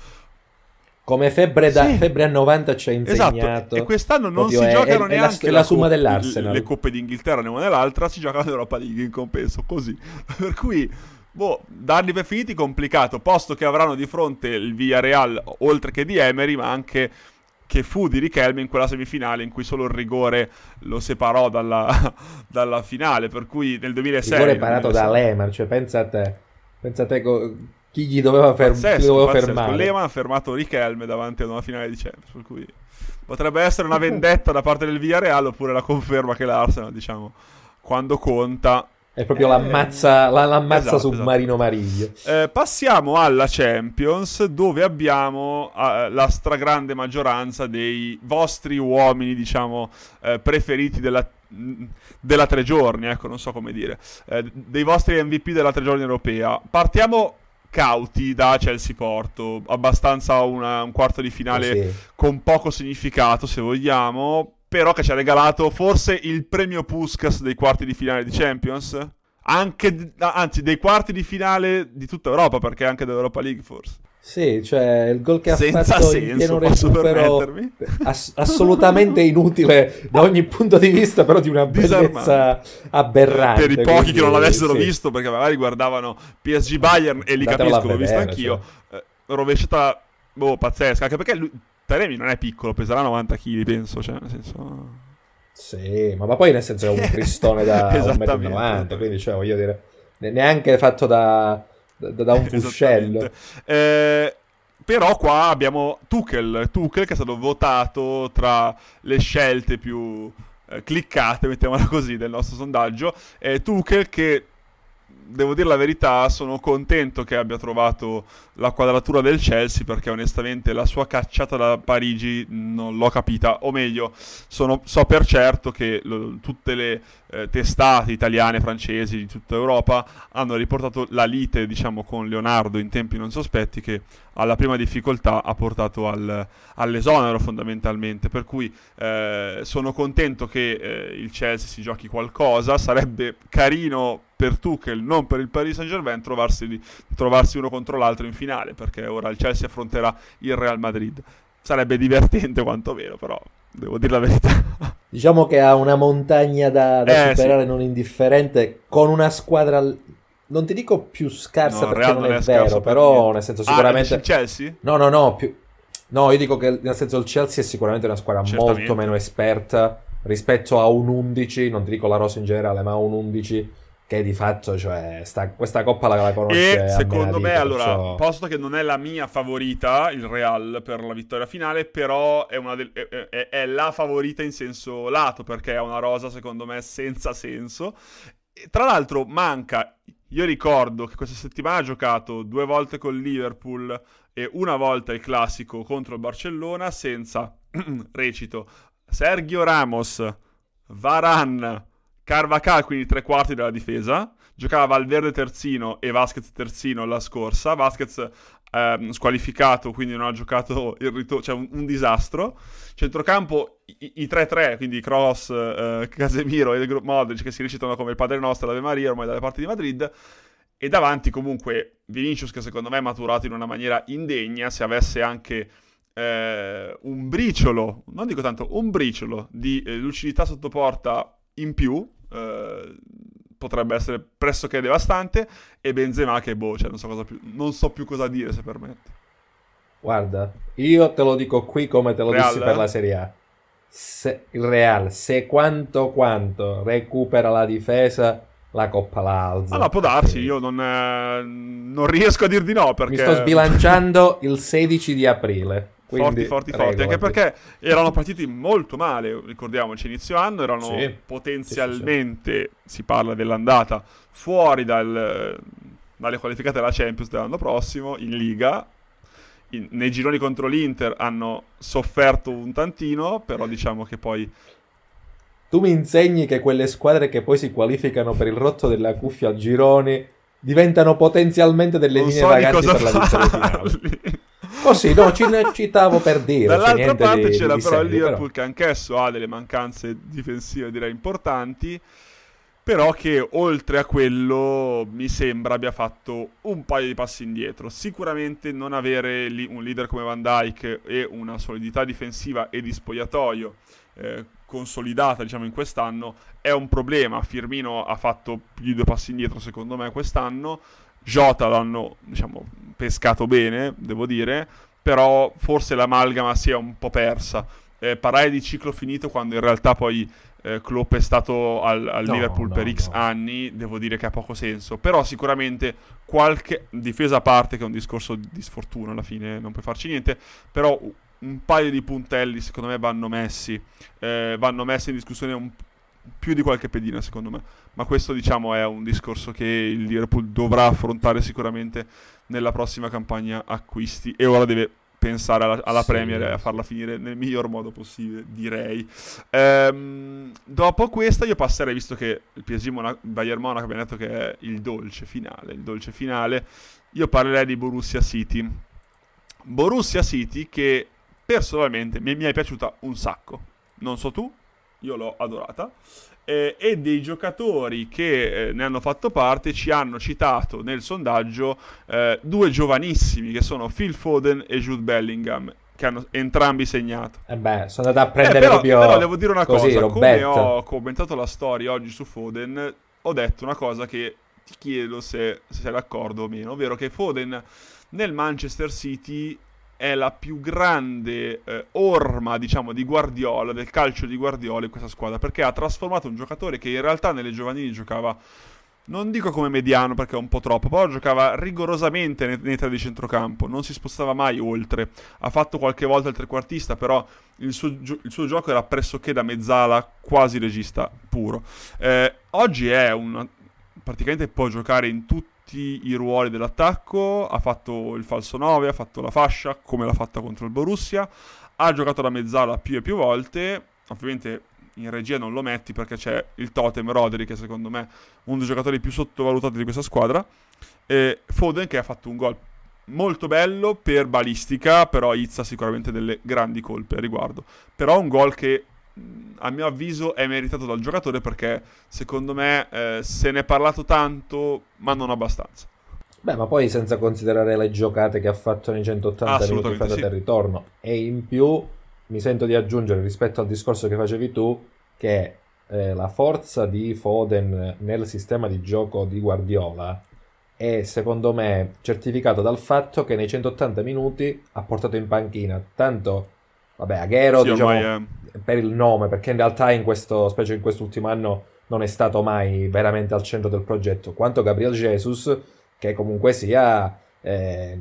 Speaker 1: come febbre, da, sì. febbre a 90 ci ha esatto, insegnato.
Speaker 2: Esatto, e quest'anno non si è, giocano è, neanche
Speaker 1: è la, la somma dell'Arsenal.
Speaker 2: Le coppe d'Inghilterra ne una nell'altra, si gioca l'Europa League in compenso, così. per cui, boh, darli per finiti complicato, posto che avranno di fronte il Villarreal, oltre che di Emery, ma anche che fu di Richelme in quella semifinale in cui solo il rigore lo separò dalla, dalla finale, per cui nel 2006...
Speaker 1: Il rigore parato da Lehmann, cioè pensa a te, pensa a te... Co- chi gli doveva, fer- pazzesco, chi doveva fermare.
Speaker 2: Lehmann ha fermato Richelme davanti ad una finale di Champions, per cui potrebbe essere una vendetta da parte del Villarreal oppure la conferma che l'Arsenal, diciamo, quando conta...
Speaker 1: È proprio eh, l'ammazza, la, l'ammazza esatto, submarino esatto. Mariglio.
Speaker 2: Eh, passiamo alla Champions, dove abbiamo eh, la stragrande maggioranza dei vostri uomini, diciamo, eh, preferiti della della tre giorni, ecco, non so come dire, eh, dei vostri MVP della tre giorni europea. Partiamo cauti da Chelsea Porto, abbastanza una, un quarto di finale oh, sì. con poco significato se vogliamo, però che ci ha regalato forse il premio Puskas dei quarti di finale di Champions, anche, anzi dei quarti di finale di tutta Europa, perché anche dell'Europa League forse.
Speaker 1: Sì, cioè il gol che ha Senza fatto senso, pieno recupero ass- assolutamente inutile da ogni punto di vista, però di una bellezza aberrante.
Speaker 2: Per i pochi quindi, che non l'avessero sì. visto, perché magari guardavano PSG Bayern e li Datela capisco, l'ho visto anch'io. Cioè. Rovesciata, boh, pazzesca, anche perché lui, Taremi non è piccolo, peserà 90 kg, penso, cioè, nel senso...
Speaker 1: Sì, ma, ma poi nel senso è un cristone da 1,90 m, quindi cioè, voglio dire, neanche fatto da da, da un fuscello.
Speaker 2: Eh, però qua abbiamo Tuchel, Tuchel che è stato votato tra le scelte più eh, cliccate, mettiamola così, del nostro sondaggio. Eh, Tuchel che devo dire la verità, sono contento che abbia trovato la quadratura del Chelsea perché onestamente la sua cacciata da Parigi non l'ho capita, o meglio, sono, so per certo che lo, tutte le eh, testate italiane, francesi di tutta Europa hanno riportato la lite, diciamo, con Leonardo in tempi non sospetti che alla prima difficoltà ha portato al, all'esonero fondamentalmente, per cui eh, sono contento che eh, il Chelsea si giochi qualcosa, sarebbe carino per Tuchel, non per il Paris Saint-Germain, trovarsi, trovarsi uno contro l'altro in finale, perché ora il Chelsea affronterà il Real Madrid. Sarebbe divertente quantomeno, però devo dire la verità.
Speaker 1: Diciamo che ha una montagna da, da eh, superare sì. non indifferente, con una squadra non ti dico più scarsa no, perché non è, è vero, però per nel senso ah, sicuramente... Ah,
Speaker 2: il Chelsea?
Speaker 1: No, no, no, più... no, io dico che nel senso il Chelsea è sicuramente una squadra Certamente. molto meno esperta rispetto a un 11, non ti dico la rosa in generale, ma un 11 che di fatto, cioè, sta, questa coppa la, la conosce.
Speaker 2: E secondo me, vita, allora, perciò... posto che non è la mia favorita, il Real, per la vittoria finale, però è, del, è, è, è la favorita in senso lato, perché è una rosa, secondo me, senza senso. E, tra l'altro, manca. Io ricordo che questa settimana ha giocato due volte con Liverpool e una volta il classico contro il Barcellona senza, recito, Sergio Ramos, Varan, Carvacal, quindi tre quarti della difesa. Giocava Valverde terzino e Vasquez terzino la scorsa. Vasquez ehm, squalificato, quindi non ha giocato il ritorno, cioè un, un, disastro. Centrocampo i, i 3-3, quindi Cross, eh, Casemiro e Modric che si recitano come il Padre Nostro l'Ave Maria ormai dalle parti di Madrid. E davanti comunque Vinicius che secondo me è maturato in una maniera indegna, se avesse anche eh, un briciolo, non dico tanto, un briciolo di eh, lucidità sotto porta in più, eh, potrebbe essere pressoché devastante e Benzema che boh, cioè non so, più, non so più cosa dire se permette.
Speaker 1: Guarda, io te lo dico qui come te lo Real, dissi per la Serie A. se, il Real, se quanto quanto recupera la difesa, la Coppa la alza.
Speaker 2: Allora, può darsi, io non, eh, non riesco a dir di no perché...
Speaker 1: Mi sto sbilanciando il 16 di aprile.
Speaker 2: Forti, forti, forti, anche perché erano partiti molto male, ricordiamoci, inizio anno, erano sì, potenzialmente, sì, sì, si parla dell'andata, fuori dal, dalle qualificate della Champions dell'anno prossimo, in Liga, in, nei gironi contro l'Inter hanno sofferto un tantino, però diciamo che poi...
Speaker 1: Tu mi insegni che quelle squadre che poi si qualificano per il rotto della cuffia a gironi diventano potenzialmente delle non linee so vaganti per la vittoria finale. Così, no, ci citavo per dire.
Speaker 2: Dall'altra parte di, c'era di però il Liverpool però. che anch'esso ha delle mancanze difensive direi importanti, però che oltre a quello mi sembra abbia fatto un paio di passi indietro. Sicuramente non avere un leader come Van Dyke e una solidità difensiva e di spogliatoio eh, consolidata diciamo in quest'anno è un problema. Firmino ha fatto più di due passi indietro secondo me quest'anno. Jota l'hanno diciamo, pescato bene, devo dire, però forse l'amalgama si è un po' persa. Eh, parlare di ciclo finito quando in realtà poi eh, Klopp è stato al, al no, Liverpool no, per X no. anni, devo dire che ha poco senso. Però sicuramente qualche difesa a parte, che è un discorso di sfortuna alla fine, non puoi farci niente, però un paio di puntelli secondo me vanno messi, eh, vanno messi in discussione un, più di qualche pedina secondo me, ma questo diciamo è un discorso che il Liverpool dovrà affrontare sicuramente nella prossima campagna acquisti e ora deve pensare alla, alla sì. Premier e a farla finire nel miglior modo possibile, direi. Ehm, dopo questa io passerei, visto che il PSG Monaco, Bayern Monaco abbiamo detto che è il dolce finale, il dolce finale, io parlerei di Borussia City. Borussia City che personalmente mi, mi è piaciuta un sacco. Non so tu, io l'ho adorata. Eh, e dei giocatori che eh, ne hanno fatto parte ci hanno citato nel sondaggio eh, due giovanissimi che sono Phil Foden e Jude Bellingham che hanno entrambi segnato.
Speaker 1: Eh beh, sono andato a prendere
Speaker 2: eh, però,
Speaker 1: proprio
Speaker 2: però devo dire una così, cosa, Roberto. come ho commentato la storia oggi su Foden, ho detto una cosa che ti chiedo se, se sei d'accordo o meno, ovvero che Foden nel Manchester City è la più grande eh, orma, diciamo, di Guardiola, del calcio di Guardiola in questa squadra, perché ha trasformato un giocatore che in realtà nelle giovanili giocava non dico come mediano perché è un po' troppo, però giocava rigorosamente nei, nei tre di centrocampo, non si spostava mai oltre. Ha fatto qualche volta il trequartista, però il suo, il suo gioco era pressoché da mezzala, quasi regista puro. Eh, oggi è un praticamente può giocare in tutti tutti i ruoli dell'attacco, ha fatto il falso 9, ha fatto la fascia come l'ha fatta contro il Borussia, ha giocato la mezzala più e più volte, ovviamente in regia non lo metti perché c'è il totem Rodri che secondo me è uno dei giocatori più sottovalutati di questa squadra, e Foden che ha fatto un gol molto bello per balistica, però Izza sicuramente delle grandi colpe a riguardo, però un gol che a mio avviso è meritato dal giocatore perché secondo me eh, se ne è parlato tanto ma non abbastanza.
Speaker 1: Beh, ma poi senza considerare le giocate che ha fatto nei 180 minuti fa sì. ritorno e in più mi sento di aggiungere rispetto al discorso che facevi tu che eh, la forza di Foden nel sistema di gioco di Guardiola è secondo me certificata dal fatto che nei 180 minuti ha portato in panchina tanto vabbè Aguero sì, diciamo, è per il nome, perché in realtà in questo, specie in quest'ultimo anno, non è stato mai veramente al centro del progetto, quanto Gabriel Jesus, che comunque sia, eh,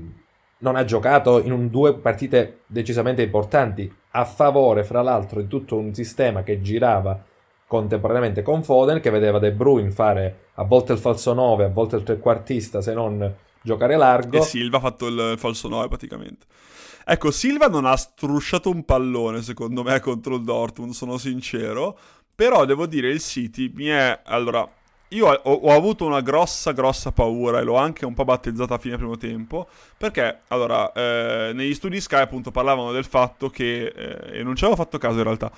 Speaker 1: non ha giocato in un, due partite decisamente importanti, a favore, fra l'altro, di tutto un sistema che girava contemporaneamente con Foden, che vedeva De Bruyne fare a volte il falso 9, a volte il trequartista, se non giocare largo.
Speaker 2: E Silva ha fatto il falso 9 praticamente. Ecco, Silva non ha strusciato un pallone, secondo me, contro il Dortmund, sono sincero. Però devo dire, il City mi è... Allora, io ho, ho, avuto una grossa, grossa paura e l'ho anche un po' battezzata a fine primo tempo. Perché, allora, eh, negli studi Sky appunto parlavano del fatto che, eh, e non ci avevo fatto caso in realtà,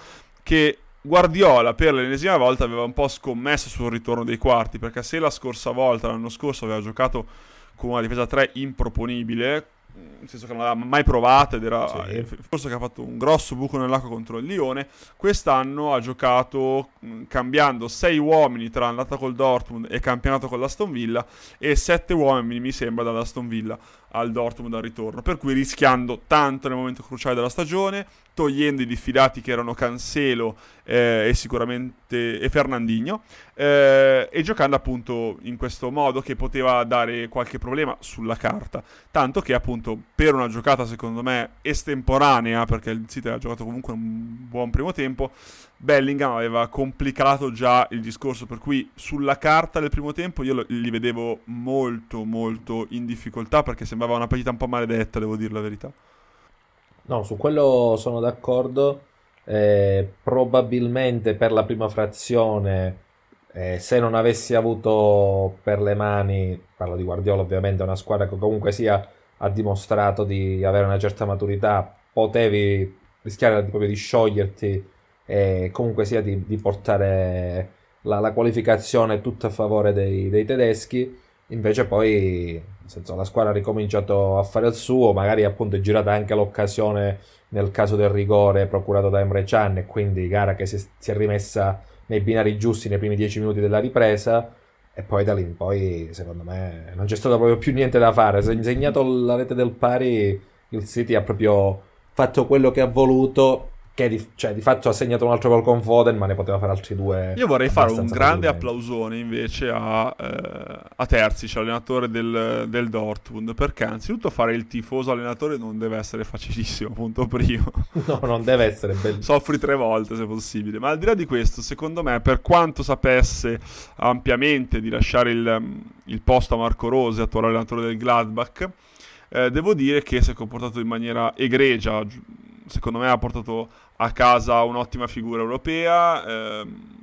Speaker 2: che Guardiola per l'ennesima volta aveva un po' scommesso sul ritorno dei quarti. Perché se la scorsa volta, l'anno scorso, aveva giocato con una difesa 3 improponibile, nel senso che non l'aveva mai provata ed era sì. forse che ha fatto un grosso buco nell'acqua contro il Lione quest'anno ha giocato cambiando 6 uomini tra andata col Dortmund e campionato con l'Aston Villa e 7 uomini mi sembra dall'Aston Villa al Dortmund al ritorno, per cui rischiando tanto nel momento cruciale della stagione, togliendo i diffidati che erano Cancelo eh, e sicuramente e Fernandinho eh, e giocando appunto in questo modo che poteva dare qualche problema sulla carta. Tanto che appunto per una giocata secondo me estemporanea perché il City ha giocato comunque un buon primo tempo Bellingham aveva complicato già il discorso. Per cui sulla carta del primo tempo io li vedevo molto molto in difficoltà perché sembrava una partita un po' maledetta devo dire la verità
Speaker 1: No, su quello sono d'accordo. Eh, probabilmente per la prima frazione, eh, se non avessi avuto per le mani, parlo di Guardiola ovviamente, una squadra che comunque sia ha dimostrato di avere una certa maturità, potevi rischiare proprio di scioglierti e comunque sia di, di portare la, la, qualificazione tutta a favore dei, dei tedeschi. Invece poi senso, la squadra ha ricominciato a fare il suo, magari appunto è girata anche l'occasione nel caso del rigore procurato da Emre Can e quindi gara che si, si è rimessa nei binari giusti nei primi dieci minuti della ripresa e poi da lì in poi secondo me non c'è stato proprio più niente da fare, se insegnato la rete del pari il City ha proprio fatto quello che ha voluto che di, cioè, di, fatto ha segnato un altro gol con Foden, ma ne poteva fare altri due.
Speaker 2: Io vorrei fare un grande applausone invece a, eh, a Terzic, allenatore del, del, Dortmund, perché anzitutto fare il tifoso allenatore non deve essere facilissimo, punto primo.
Speaker 1: no, non deve essere bello.
Speaker 2: Soffri tre volte se possibile. Ma al di là di questo, secondo me, per quanto sapesse ampiamente di lasciare il, il posto a Marco Rose, attuale allenatore del Gladbach, eh, devo dire che si è comportato in maniera egregia secondo me ha portato a casa un'ottima figura europea, ehm,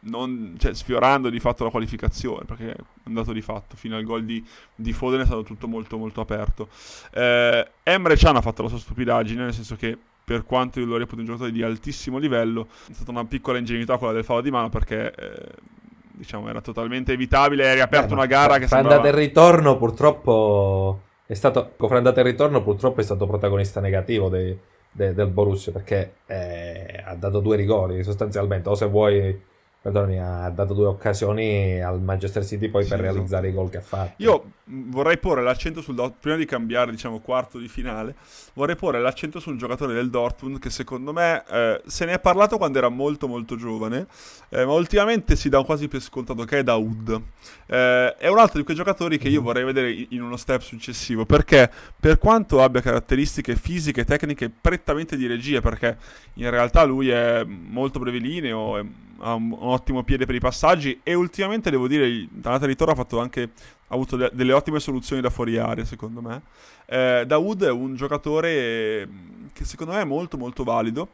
Speaker 2: non, cioè, sfiorando di fatto la qualificazione, perché è andato di fatto fino al gol di, di Foden è stato tutto molto molto aperto. Eh, Emre Can ha fatto la sua stupidaggine, nel senso che per quanto io lo reputo un giocatore di altissimo livello, è stata una piccola ingenuità quella del fallo di mano perché... Eh, diciamo era totalmente evitabile, hai riaperto Beh, una gara che
Speaker 1: sembrava... andata e ritorno purtroppo è stato, con andata e ritorno purtroppo è stato protagonista negativo dei, de, del Borussia perché eh, ha dato due rigori sostanzialmente, o se vuoi perdonami, ha dato due occasioni al Manchester City poi sì, per realizzare esatto. i gol che ha fatto.
Speaker 2: Io vorrei porre l'accento sul prima di cambiare, diciamo, quarto di finale, vorrei porre l'accento sul giocatore del Dortmund che secondo me eh, se ne è parlato quando era molto molto giovane, eh, ma ultimamente si dà quasi per scontato che è Daoud. Eh, è un altro di quei giocatori che io mm. vorrei vedere in uno step successivo, perché per quanto abbia caratteristiche fisiche e tecniche prettamente di regia, perché in realtà lui è molto brevilineo, è ha un, un, ottimo piede per i passaggi e ultimamente devo dire Tanata Ritorno ha fatto anche ha avuto de- delle ottime soluzioni da fuori area secondo me eh, Dawood è un giocatore che secondo me è molto molto valido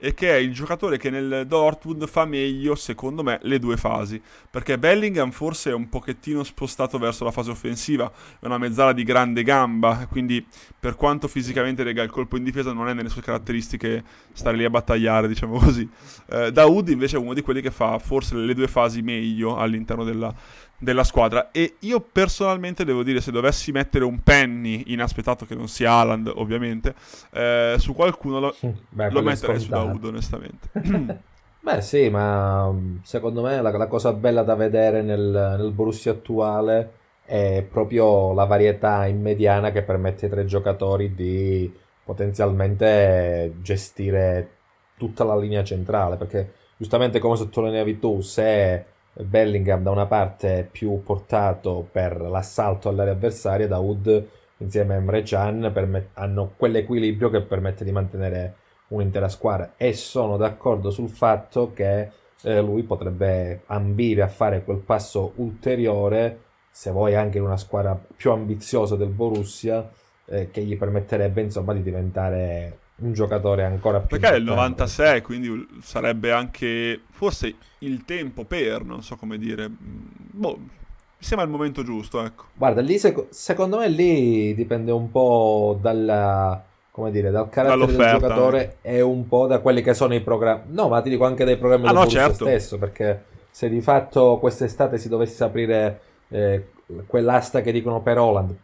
Speaker 2: e che è il giocatore che nel Dortmund fa meglio, secondo me, le due fasi. Perché Bellingham forse è un pochettino spostato verso la fase offensiva, è una mezzala di grande gamba, quindi per quanto fisicamente rega il colpo in difesa non è nelle sue caratteristiche stare lì a battagliare, diciamo così. Eh, Daoud invece è uno di quelli che fa forse le due fasi meglio all'interno della, della squadra. E io personalmente devo dire se dovessi mettere un penny inaspettato che non sia Haaland ovviamente eh, su qualcuno lo, Beh, lo metterei su Daud onestamente.
Speaker 1: Beh sì ma mm, secondo me la, la cosa bella da vedere nel, nel, Borussia attuale è proprio la varietà in mediana che permette ai tre giocatori di potenzialmente gestire tutta la linea centrale perché giustamente come sottolineavi tu se Bellingham da una parte più portato per l'assalto all'area avversaria, da Wood insieme a Emre Can permet- hanno quell'equilibrio che permette di mantenere un'intera squadra. E sono d'accordo sul fatto che eh, lui potrebbe ambire a fare quel passo ulteriore se vuoi anche in una squadra più ambiziosa del Borussia eh, che gli permetterebbe insomma di diventare un giocatore ancora più
Speaker 2: perché è il 96 quindi sarebbe anche forse il tempo per non so come dire boh mi sembra il momento giusto ecco
Speaker 1: guarda lì sec- secondo me lì dipende un po' dalla come dire dal carattere Dall'offerta. del giocatore e un po' da quelli che sono i programmi no ma ti dico anche dai programmi ah, del no, certo. stesso perché se di fatto quest'estate si dovesse aprire eh, quell'asta che dicono per Holland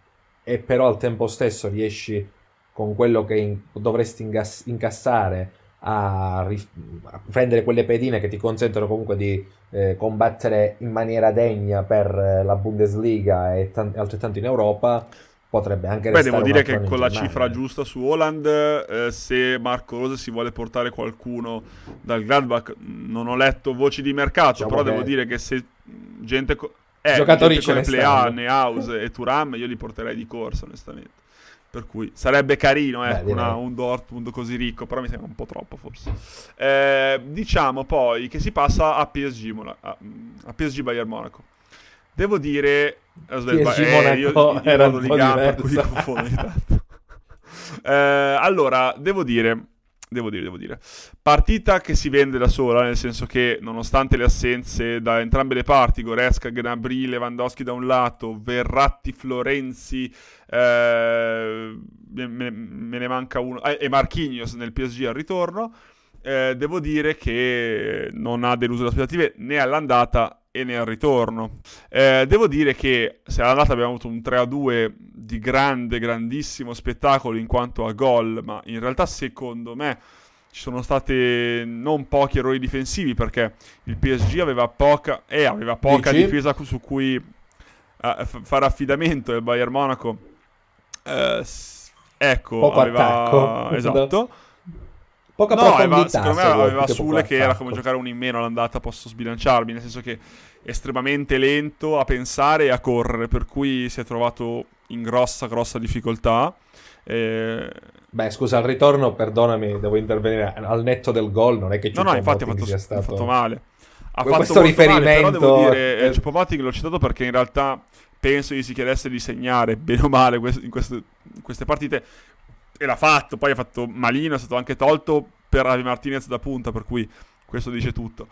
Speaker 1: e però al tempo stesso riesci con quello che in, dovresti ingas- incassare a, a, prendere quelle pedine che ti consentono comunque di eh, combattere in maniera degna per eh, la Bundesliga e t- altrettanto in Europa, potrebbe anche
Speaker 2: Beh, devo dire che con la cifra giusta su Holland, eh, se Marco Rose si vuole portare qualcuno dal Gladbach, non ho letto voci di mercato, diciamo però devo dire che se gente, co- eh,
Speaker 1: Giocatori
Speaker 2: gente come Plea, Nehouse e Turam, io li porterei di corsa, onestamente. Per cui sarebbe carino ecco, una, un Dortmund così ricco, però mi sembra un po' troppo forse. Eh, diciamo poi che si passa a PSG, a, a PSG Bayern Monaco. Devo dire...
Speaker 1: PSG eh, io, io era un po' Liga,
Speaker 2: eh, allora, devo dire, devo dire, devo dire, partita che si vende da sola, nel senso che nonostante le assenze da entrambe le parti, Goresca, Gnabry, Lewandowski da un lato, Verratti, Florenzi, eh, me, me, ne manca uno, eh, e Marquinhos nel PSG al ritorno, eh, devo dire che non ha deluso le aspettative né all'andata e nel ritorno. Eh, devo dire che se all'andata abbiamo avuto un 3-2 di grande, grandissimo spettacolo in quanto a gol, ma in realtà secondo me ci sono stati non pochi errori difensivi perché il PSG aveva poca, eh, aveva poca difesa su cui eh, fare affidamento e il Bayern Monaco eh, ecco,
Speaker 1: Poco
Speaker 2: aveva...
Speaker 1: attacco.
Speaker 2: Esatto.
Speaker 1: Poca no,
Speaker 2: aveva, secondo me aveva Sule che era come giocare un in meno all'andata, posso sbilanciarmi, nel senso che è estremamente lento a pensare e a correre, per cui si è trovato in grossa, grossa difficoltà.
Speaker 1: Eh... Beh, scusa, al ritorno, perdonami, devo intervenire al netto del gol, non è che
Speaker 2: No, no, infatti ha fatto, sia stato... fatto male.
Speaker 1: Ha questo fatto riferimento...
Speaker 2: Male, però devo dire, eh, l'ho citato perché in realtà penso gli si chiedesse di segnare, bene o male, in queste, in queste partite e l'ha fatto, poi ha fatto malino, è stato anche tolto per Avi Martinez da punta, per cui questo dice tutto.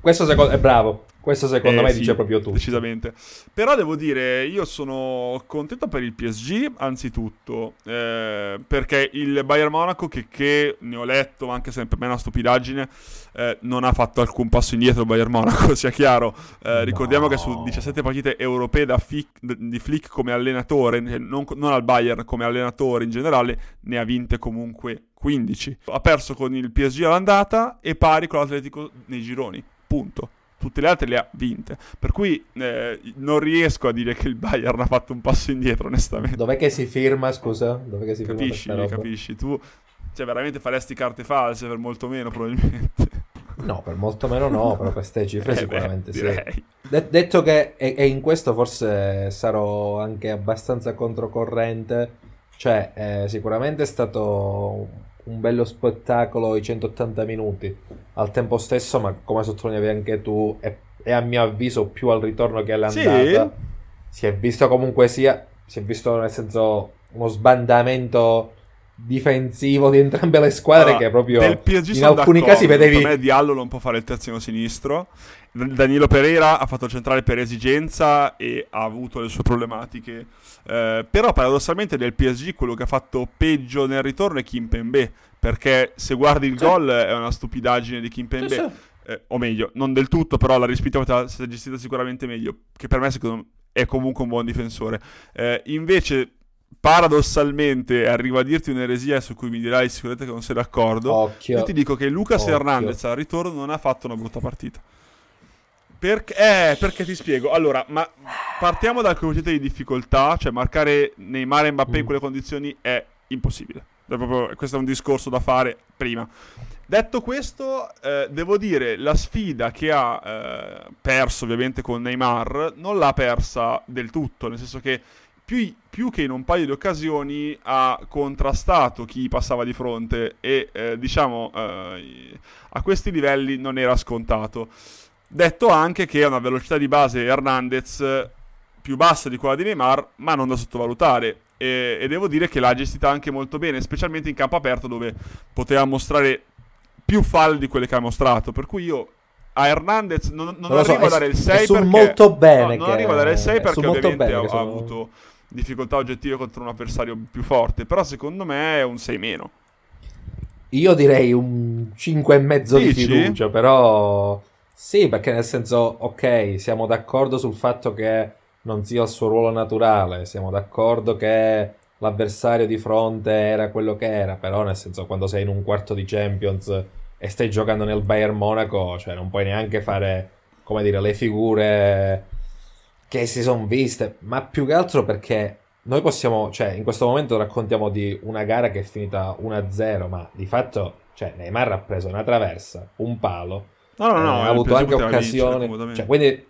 Speaker 1: Questo secondo è bravo. Questo secondo eh, me
Speaker 2: sì,
Speaker 1: dice proprio tutto.
Speaker 2: Decisamente. Però devo dire, io sono contento per il PSG, anzitutto, eh, perché il Bayern Monaco, che, che, ne ho letto, anche se per me è una stupidaggine, eh, non ha fatto alcun passo indietro il Bayern Monaco, sia chiaro. Eh, no. Ricordiamo che su 17 partite europee da Fick, di Flick come allenatore, non, non al Bayern come allenatore in generale, ne ha vinte comunque 15. Ha perso con il PSG all'andata e pari con l'Atletico nei gironi. Punto tutte le altre le ha vinte. Per cui eh, non riesco a dire che il Bayern ha fatto un passo indietro, onestamente.
Speaker 1: Dov'è che si firma, scusa? Dov'è che si
Speaker 2: capisci, firma capisci. Tu, cioè, veramente faresti carte false per molto meno, probabilmente.
Speaker 1: No, per molto meno no, però queste cifre eh sicuramente beh, sì. De- detto che, e, e, in questo forse sarò anche abbastanza controcorrente, cioè eh, sicuramente è stato un bello spettacolo i 180 minuti. Al tempo stesso, ma come sottolineavi anche tu, è, è a mio avviso più al ritorno che all'andata. Sì. Si è visto comunque sia, si è visto nel senso uno sbandamento difensivo di entrambe le squadre allora, che proprio in alcuni casi vedevi
Speaker 2: per me Diallo non può fare il terzino sinistro Danilo Pereira ha fatto centrale per esigenza e ha avuto le sue problematiche. Eh, però paradossalmente del PSG quello che ha fatto peggio nel ritorno è Kim Pembe. Perché se guardi il sì. gol è una stupidaggine di Kim Pembe. Sì, sì. Eh, o meglio, non del tutto, però la rispetto si è gestita sicuramente meglio. Che per me secondo me è comunque un buon difensore. Eh, invece paradossalmente arrivo a dirti un'eresia su cui mi dirai sicuramente che non sei d'accordo.
Speaker 1: Occhio.
Speaker 2: Io ti dico che Lucas Occhio. Hernandez al ritorno non ha fatto una brutta partita. Perché, eh, perché ti spiego. Allora, ma partiamo dal coefficiente di difficoltà, cioè marcare Neymar e Mbappé mm. in quelle condizioni è impossibile. È proprio, questo è un discorso da fare prima. Detto questo, eh, devo dire, la sfida che ha eh, perso ovviamente con Neymar non l'ha persa del tutto, nel senso che più, più, che in un paio di occasioni ha contrastato chi passava di fronte e eh, diciamo eh, a questi livelli non era scontato. Detto anche che ha una velocità di base Hernandez più bassa di quella di Neymar, ma non da sottovalutare. E, e devo dire che l'ha gestita anche molto bene, specialmente in campo aperto dove poteva mostrare più falle di quelle che ha mostrato. Per cui io a Hernandez non, non, non arrivo so, a dare il 6 perché
Speaker 1: molto bene
Speaker 2: no, non arrivo a dare il 6 perché ovviamente ha, sono... avuto difficoltà oggettive contro un avversario più forte, però secondo me è un 6 meno.
Speaker 1: Io direi un 5,5 di fiducia, però sì, perché nel senso, ok, siamo d'accordo sul fatto che non sia il suo ruolo naturale, siamo d'accordo che l'avversario di fronte era quello che era, però nel senso quando sei in un quarto di Champions e stai giocando nel Bayern Monaco, cioè non puoi neanche fare, come dire, le figure che si sono viste, ma più che altro perché noi possiamo, cioè, in questo momento raccontiamo di una gara che è finita 1-0, ma di fatto, cioè, Neymar ha preso una traversa, un palo,
Speaker 2: No, no, no,
Speaker 1: eh, ha avuto anche occasioni,
Speaker 2: vincere,
Speaker 1: cioè, quindi,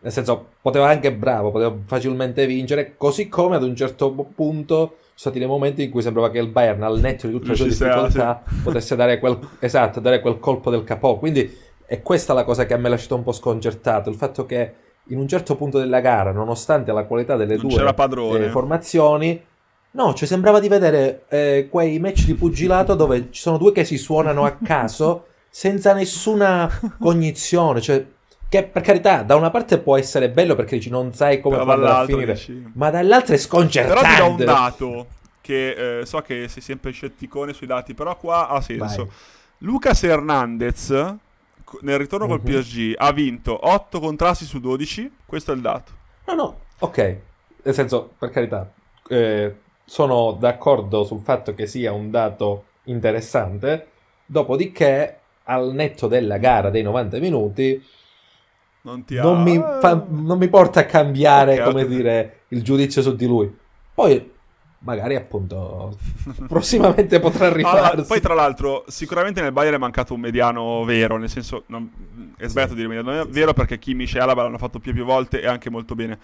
Speaker 1: nel senso, poteva anche, bravo, poteva facilmente vincere, così come ad un certo punto sono stati dei momenti in cui sembrava che il Bayern, al netto di tutte le sue difficoltà, potesse dare quel, esatto, dare quel colpo del capo. Quindi è questa la cosa che a me ha lasciato un po' sconcertato, il fatto che in un certo punto della gara, nonostante la qualità delle
Speaker 2: Non
Speaker 1: due eh, formazioni, no, ci sembrava di vedere eh, quei match di pugilato dove ci sono due che si suonano a caso senza nessuna cognizione, cioè che per carità da una parte può essere bello perché dici non sai come andare a finire,
Speaker 2: dici-
Speaker 1: ma dall'altra è
Speaker 2: Però ti do un
Speaker 1: sconcertante.
Speaker 2: dato che eh, so che sei sempre scetticone sui dati, però qua ha senso.
Speaker 1: Vai.
Speaker 2: Lucas Hernandez nel ritorno col
Speaker 1: Mhm.
Speaker 2: PSG ha vinto 8 contrasti su 12, questo è il dato.
Speaker 1: No, no, ok, nel senso, per carità, eh, sono d'accordo sul fatto che sia un dato interessante, dopodiché al netto della gara dei 90 minuti
Speaker 2: Non ti ha...
Speaker 1: non mi, fa- non mi porta a cambiare,
Speaker 2: Ok,
Speaker 1: come dire, il giudizio su di lui. Poi, magari appunto, prossimamente potrà
Speaker 2: Allora,
Speaker 1: rifarsi.
Speaker 2: poi tra l'altro sicuramente nel Bayern è mancato un mediano vero, nel senso non- è sbagliato dire mediano vero perché Kimmich e Alaba l'hanno fatto più e più volte e anche molto bene.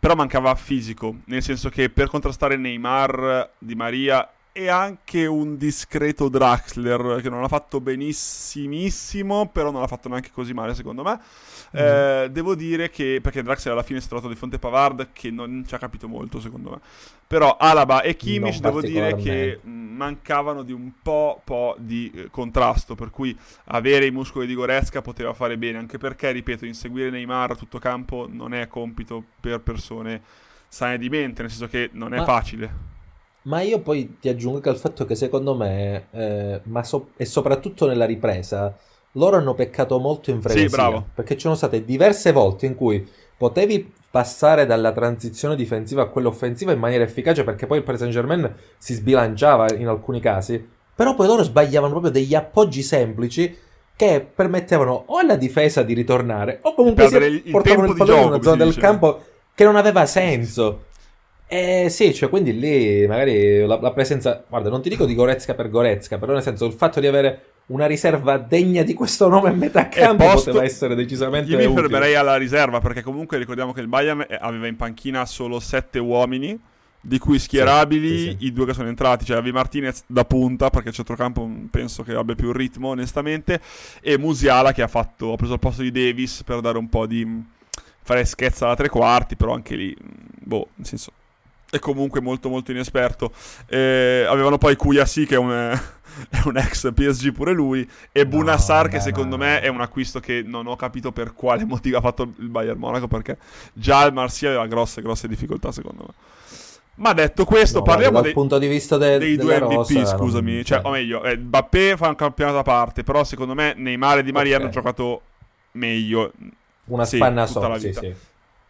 Speaker 2: Però mancava fisico, nel senso che per contrastare Neymar, Di Maria e anche un discreto Draxler che non l'ha fatto benissimissimo, però non l'ha fatto neanche così male secondo me. Eh, devo dire che perché Draxler alla fine si è trovato di fronte a Pavard che non ci ha capito molto secondo me. Però Alaba e Kimmich devo dire che mancavano di un po', po' di eh, contrasto, per cui avere i muscoli di Goretzka poteva fare bene, anche perché, ripeto, inseguire Neymar a tutto campo non è compito per persone sane di mente, nel senso che non è
Speaker 1: Ma-
Speaker 2: facile.
Speaker 1: Ma io poi ti aggiungo che al fatto che secondo me, eh, ma so- e soprattutto nella ripresa, loro hanno peccato molto in frenesia.
Speaker 2: bravo.
Speaker 1: Perché ci sono state diverse volte in cui potevi passare dalla transizione difensiva a quella offensiva in maniera efficace perché poi il Paris Saint Germain si sbilanciava in alcuni casi, però poi loro sbagliavano proprio degli appoggi semplici che permettevano o alla difesa di ritornare o comunque si portavano il pallone in una zona del campo che non aveva senso. Eh sì, cioè quindi lì magari la, la presenza, guarda, non ti dico di Goretzka per Goretzka, però nel senso il fatto di avere una riserva degna di questo nome a metà campo
Speaker 2: posto-
Speaker 1: poteva essere decisamente
Speaker 2: Io mi
Speaker 1: utile.
Speaker 2: fermerei alla riserva, perché comunque ricordiamo che il Bayern aveva in panchina solo sette uomini, di cui schierabili
Speaker 1: sì, sì.
Speaker 2: i due che sono entrati, cioè avevi Martinez da punta, perché il centrocampo mm, penso che abbia più ritmo onestamente, e Musiala che ha, fatto, ha preso il posto di Davis per dare un po' di mm, freschezza alla tre quarti, però anche lì, mm, boh, nel senso, è comunque molto molto inesperto. Eh, avevano poi Kuyasi che è un, è un ex PSG pure lui, e
Speaker 1: No,
Speaker 2: Bunassar che secondo
Speaker 1: ma-
Speaker 2: me è un acquisto che non ho capito per quale motivo ha fatto il Bayern Monaco, perché già il Marsia aveva grosse grosse difficoltà secondo me. Ma detto questo,
Speaker 1: No,
Speaker 2: parliamo
Speaker 1: dal
Speaker 2: dei,
Speaker 1: punto di vista de-
Speaker 2: dei due MVP,
Speaker 1: rosa,
Speaker 2: scusami.
Speaker 1: non-
Speaker 2: Cioè, o meglio, eh, Mbappé fa un campionato a parte, però secondo me Neymar e Di Maria
Speaker 1: Ok.
Speaker 2: hanno giocato meglio.
Speaker 1: una
Speaker 2: sì,
Speaker 1: spanna sopra, sì, sì.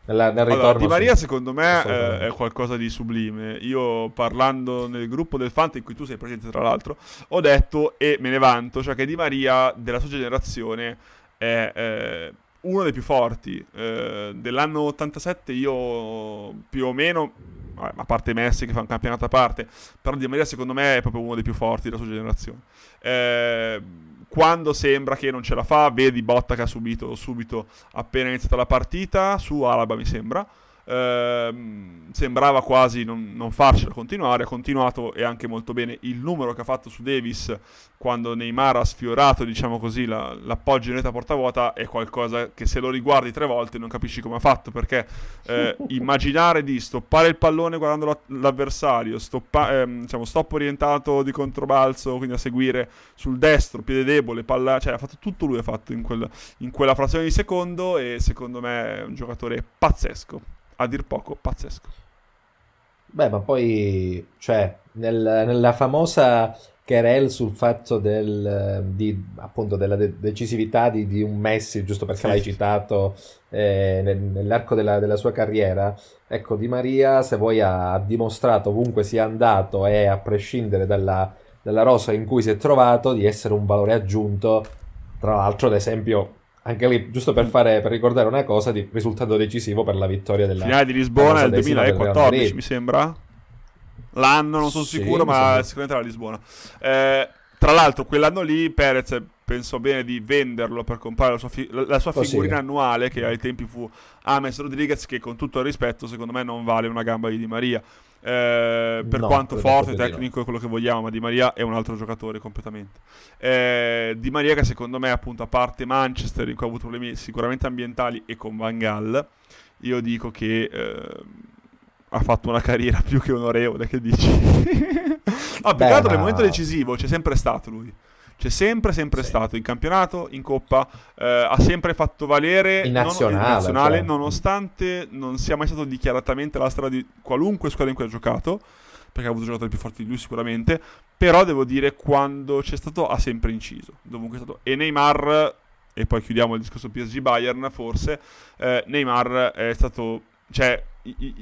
Speaker 1: Nella- nel
Speaker 2: Allora, Di Maria
Speaker 1: sì.
Speaker 2: secondo me eh, è qualcosa di sublime. Io parlando nel gruppo del Fante in cui tu sei presente tra l'altro, ho detto e me ne vanto, cioè che Di Maria della sua generazione è eh, uno dei più forti. Eh, dell'anno 87 io più o meno, a parte Messi che fa un campionato a parte, però Di Maria secondo me è proprio uno dei più forti della sua generazione. Eh, quando sembra che non ce la fa, vedi Botta che ha subito subito appena iniziata la partita, su Alaba mi sembra. Ehm, sembrava quasi non, non farcela continuare, ha continuato e anche molto bene il numero che ha fatto su Davis quando Neymar ha sfiorato, diciamo così, la- l'appoggio in rete a porta vuota è qualcosa che se lo riguardi tre volte non capisci come ha fatto, perché eh, immaginare di stoppare il pallone guardando la- l'avversario, stoppa- ehm, diciamo, stop orientato di controbalzo, quindi a seguire sul destro, piede debole, palla, cioè ha fatto tutto lui ha fatto in, quel- in quella frazione di secondo e secondo me è un giocatore pazzesco, a dir poco pazzesco.
Speaker 1: Beh, ma poi, cioè, nel- nella famosa querel sul fatto del, di, appunto, della de- decisività di, di un Messi, giusto perché
Speaker 2: Sì,
Speaker 1: l'hai
Speaker 2: sì.
Speaker 1: citato eh, nel- nell'arco della, della sua carriera, ecco, Di Maria, se vuoi, ha, ha dimostrato ovunque sia andato e a prescindere dalla, dalla rosa in cui si è trovato, di essere un valore aggiunto, tra l'altro, ad esempio, anche lì, giusto per fare, per ricordare una cosa, di risultato decisivo per la vittoria della...
Speaker 2: Finale di Lisbona
Speaker 1: Real
Speaker 2: 2014
Speaker 1: Madrid.
Speaker 2: mi sembra. L'anno non sono
Speaker 1: Sì,
Speaker 2: sicuro, ma sicuramente era Lisbona. Eh, tra l'altro, quell'anno lì Perez pensò bene di venderlo per comprare la sua, fi- la- sua figurina annuale, che ai tempi fu Ames Rodriguez, che con tutto il rispetto, secondo me non vale una gamba di Di Maria. Eh, per
Speaker 1: No,
Speaker 2: quanto forte,
Speaker 1: no.
Speaker 2: tecnico e quello che vogliamo, ma Di Maria è un altro giocatore completamente. Eh, di Maria che secondo me, appunto, a parte Manchester, in cui ha avuto problemi sicuramente ambientali e con Van Gaal, io dico che eh, ha fatto una carriera più che onorevole, che dici? ah, che altro nel
Speaker 1: ma-
Speaker 2: momento decisivo c'è sempre stato lui. C'è sempre, sempre
Speaker 1: Sì.
Speaker 2: stato in campionato, in coppa, eh, ha sempre fatto valere
Speaker 1: In
Speaker 2: non-
Speaker 1: nazionale,
Speaker 2: nazionale,
Speaker 1: cioè.
Speaker 2: nonostante non sia mai stato dichiaratamente la strada di qualunque squadra in cui ha giocato, perché ha avuto giocatori più forti di lui sicuramente, però devo dire quando c'è stato ha sempre inciso, dovunque è stato. E Neymar, e poi chiudiamo il discorso PSG Bayern forse, eh, Neymar è stato, cioè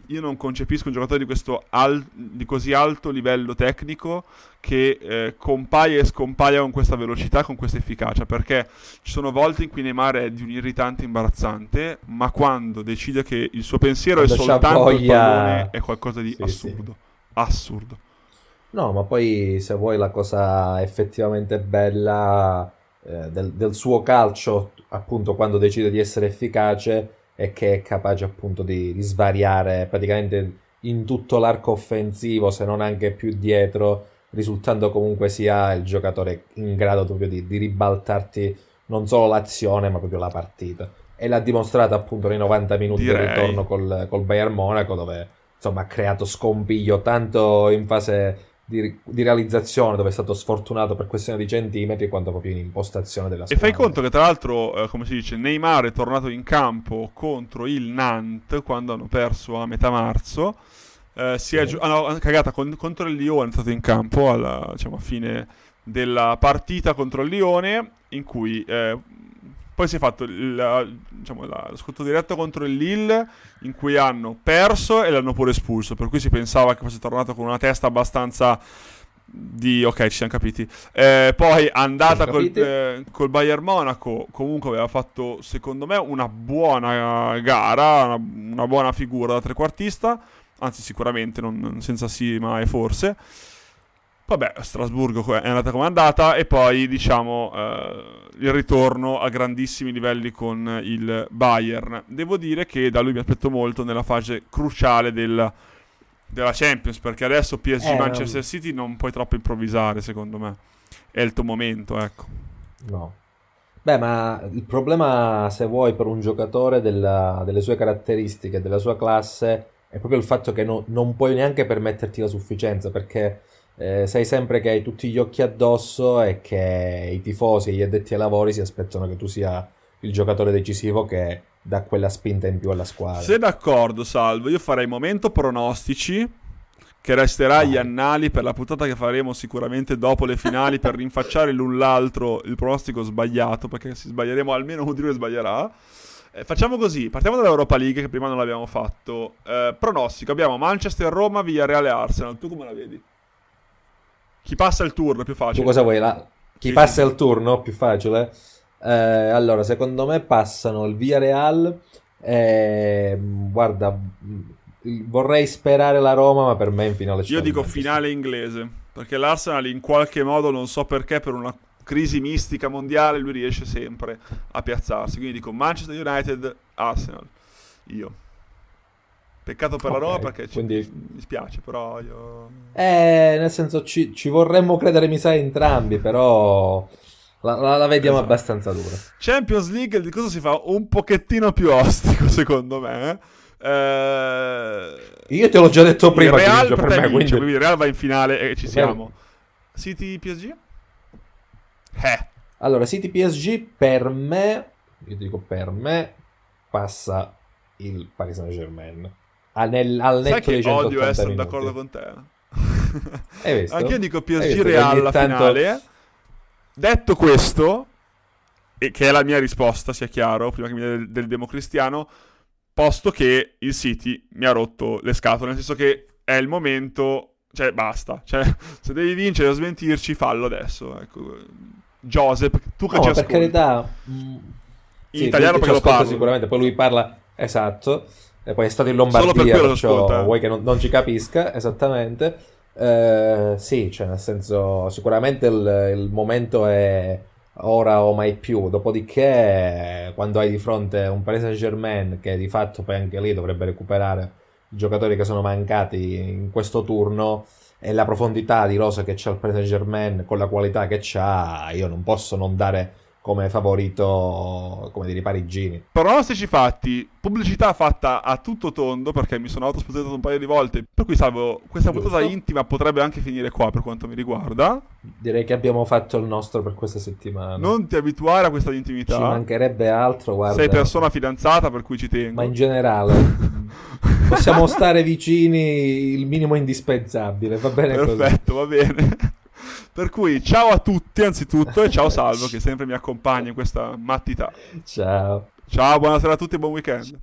Speaker 2: io non concepisco un giocatore di, questo al- di così alto livello tecnico che eh, compaia e scompaia con questa velocità, con questa efficacia, perché ci sono volte in cui Neymar è di un irritante imbarazzante, ma quando decide che il suo pensiero è
Speaker 1: Quando c'ha
Speaker 2: soltanto il
Speaker 1: voglia-
Speaker 2: pallone è qualcosa di
Speaker 1: Sì,
Speaker 2: assurdo. Assurdo.
Speaker 1: No, ma poi se vuoi la cosa effettivamente bella eh, del, del suo calcio, appunto quando decide di essere efficace, è che è capace appunto di, di svariare praticamente in tutto l'arco offensivo, se non anche più dietro, risultando comunque sia il giocatore in grado proprio di, di ribaltarti non solo l'azione, ma proprio la partita. E l'ha dimostrato appunto nei 90 minuti
Speaker 2: Direi.
Speaker 1: ritorno col, col Bayern Monaco, dove insomma ha creato scompiglio tanto in fase di, di realizzazione, dove è stato sfortunato per questione di centimetri, quanto proprio in impostazione della
Speaker 2: E
Speaker 1: squadra.
Speaker 2: fai conto che tra l'altro, eh, come si dice, Neymar è tornato in campo contro il Nantes quando hanno perso a metà marzo. Eh, si è
Speaker 1: Sì.
Speaker 2: gio- ah, no, cagata con- contro il Lione, è entrato in campo alla diciamo, a fine della partita contro il Lione, in cui eh, poi si è fatto il, diciamo, la- lo scontro diretto contro il Lille, in cui hanno perso e l'hanno pure espulso. Per cui si pensava che fosse tornato con una testa abbastanza di ok, ci siamo capiti. Eh, poi andata col, eh, col Bayern Monaco, comunque aveva fatto secondo me una buona gara, una, una buona figura da trequartista, anzi sicuramente, non, senza sì ma e forse. Vabbè, Strasburgo è andata come è andata e poi diciamo eh, il ritorno a grandissimi livelli con il Bayern. Devo dire che da lui mi aspetto molto nella fase cruciale del- della Champions perché adesso PSG
Speaker 1: Eh,
Speaker 2: Manchester. City non puoi troppo improvvisare secondo me. È il tuo momento, ecco.
Speaker 1: No. Beh, ma il problema, se vuoi, per un giocatore della- delle sue caratteristiche, della sua classe, è proprio il fatto che no- non puoi neanche permetterti la sufficienza, perché eh, sai sempre che hai tutti gli occhi addosso e che i tifosi e gli addetti ai lavori si aspettano che tu sia il giocatore decisivo che dà quella spinta in più alla squadra.
Speaker 2: Se d'accordo, Salvo, io farei momento pronostici che resterà agli annali per la puntata che faremo sicuramente dopo le finali per rinfacciare l'un l'altro il pronostico sbagliato, perché se sbaglieremo almeno uno di noi sbaglierà. Eh, facciamo così, partiamo dall'Europa League che prima non l'abbiamo fatto. Eh, pronostico, abbiamo Manchester, Roma, Villarreal e Arsenal. Tu come la vedi? Chi passa il turno è più facile.
Speaker 1: Tu cosa vuoi? La- Chi
Speaker 2: Sì,
Speaker 1: passa
Speaker 2: sì.
Speaker 1: il turno? Più facile? Eh, allora, secondo me passano il Villarreal. E, mm, guarda, mm, vorrei sperare la Roma, ma per me in finale
Speaker 2: Io dico finale inglese, perché l'Arsenal in qualche modo, non so perché, per una crisi mistica mondiale, lui riesce sempre a piazzarsi. Quindi dico Manchester United, Arsenal. Io. Peccato per la
Speaker 1: Ok,
Speaker 2: Roma perché ci,
Speaker 1: quindi-
Speaker 2: mi dispiace, però io...
Speaker 1: Eh, nel senso, ci, ci vorremmo credere, mi sa, entrambi, però la, la- la vediamo
Speaker 2: Esatto.
Speaker 1: abbastanza dura.
Speaker 2: Champions League il discorso si fa un pochettino più ostico, secondo me. Eh...
Speaker 1: Io te l'ho già detto prima,
Speaker 2: il Real
Speaker 1: per me,
Speaker 2: vince,
Speaker 1: quindi...
Speaker 2: quindi il Real va in finale e ci siamo. City PSG? Eh.
Speaker 1: Allora, City PSG per me, io dico per me, passa il Paris Saint-Germain. Al, nel, al
Speaker 2: Sai
Speaker 1: netto dei
Speaker 2: che odio
Speaker 1: 180
Speaker 2: essere
Speaker 1: minuti.
Speaker 2: d'accordo con te? Anche io dico PSG Real alla
Speaker 1: tanto-
Speaker 2: finale. Detto questo, e che è la mia risposta, sia chiaro, prima che mi dia del, del democristiano, posto che il City mi ha rotto le scatole, nel senso che è il momento, cioè basta, cioè se devi vincere o smentirci, fallo adesso. Ecco. Joseph, tu che
Speaker 1: No,
Speaker 2: ci
Speaker 1: per
Speaker 2: ascolti.
Speaker 1: carità...
Speaker 2: In
Speaker 1: sì,
Speaker 2: italiano perché lo parlo.
Speaker 1: Sicuramente, poi lui parla... Esatto. E poi è stato in Lombardia, perciò vuoi che non, non ci capisca, esattamente. Eh, sì, cioè nel senso, sicuramente il, il momento è ora o mai più. Dopodiché, quando hai di fronte un Paris Saint-Germain che di fatto poi anche lì dovrebbe recuperare i giocatori che sono mancati in questo turno e la profondità di rosa che c'ha il Paris Saint-Germain con la qualità che c'ha, io non posso non dare come favorito, come dire, i parigini.
Speaker 2: Pronostici fatti, pubblicità fatta a tutto tondo perché mi sono autosponsorizzato un paio di volte, per cui salvo questa
Speaker 1: Giusto.
Speaker 2: puntata intima potrebbe anche finire qua per quanto mi riguarda.
Speaker 1: Direi che abbiamo fatto il nostro per questa settimana.
Speaker 2: Non ti abituare a questa
Speaker 1: Ci
Speaker 2: intimità.
Speaker 1: mancherebbe altro, guarda.
Speaker 2: Sei persona fidanzata per cui ci tengo.
Speaker 1: Ma in generale possiamo stare vicini il minimo indispensabile, va bene così.
Speaker 2: Perfetto, va bene. Per cui ciao a tutti anzitutto e ciao Salvo che sempre mi accompagna in questa mattità.
Speaker 1: Ciao.
Speaker 2: Ciao, buonasera a tutti e buon weekend.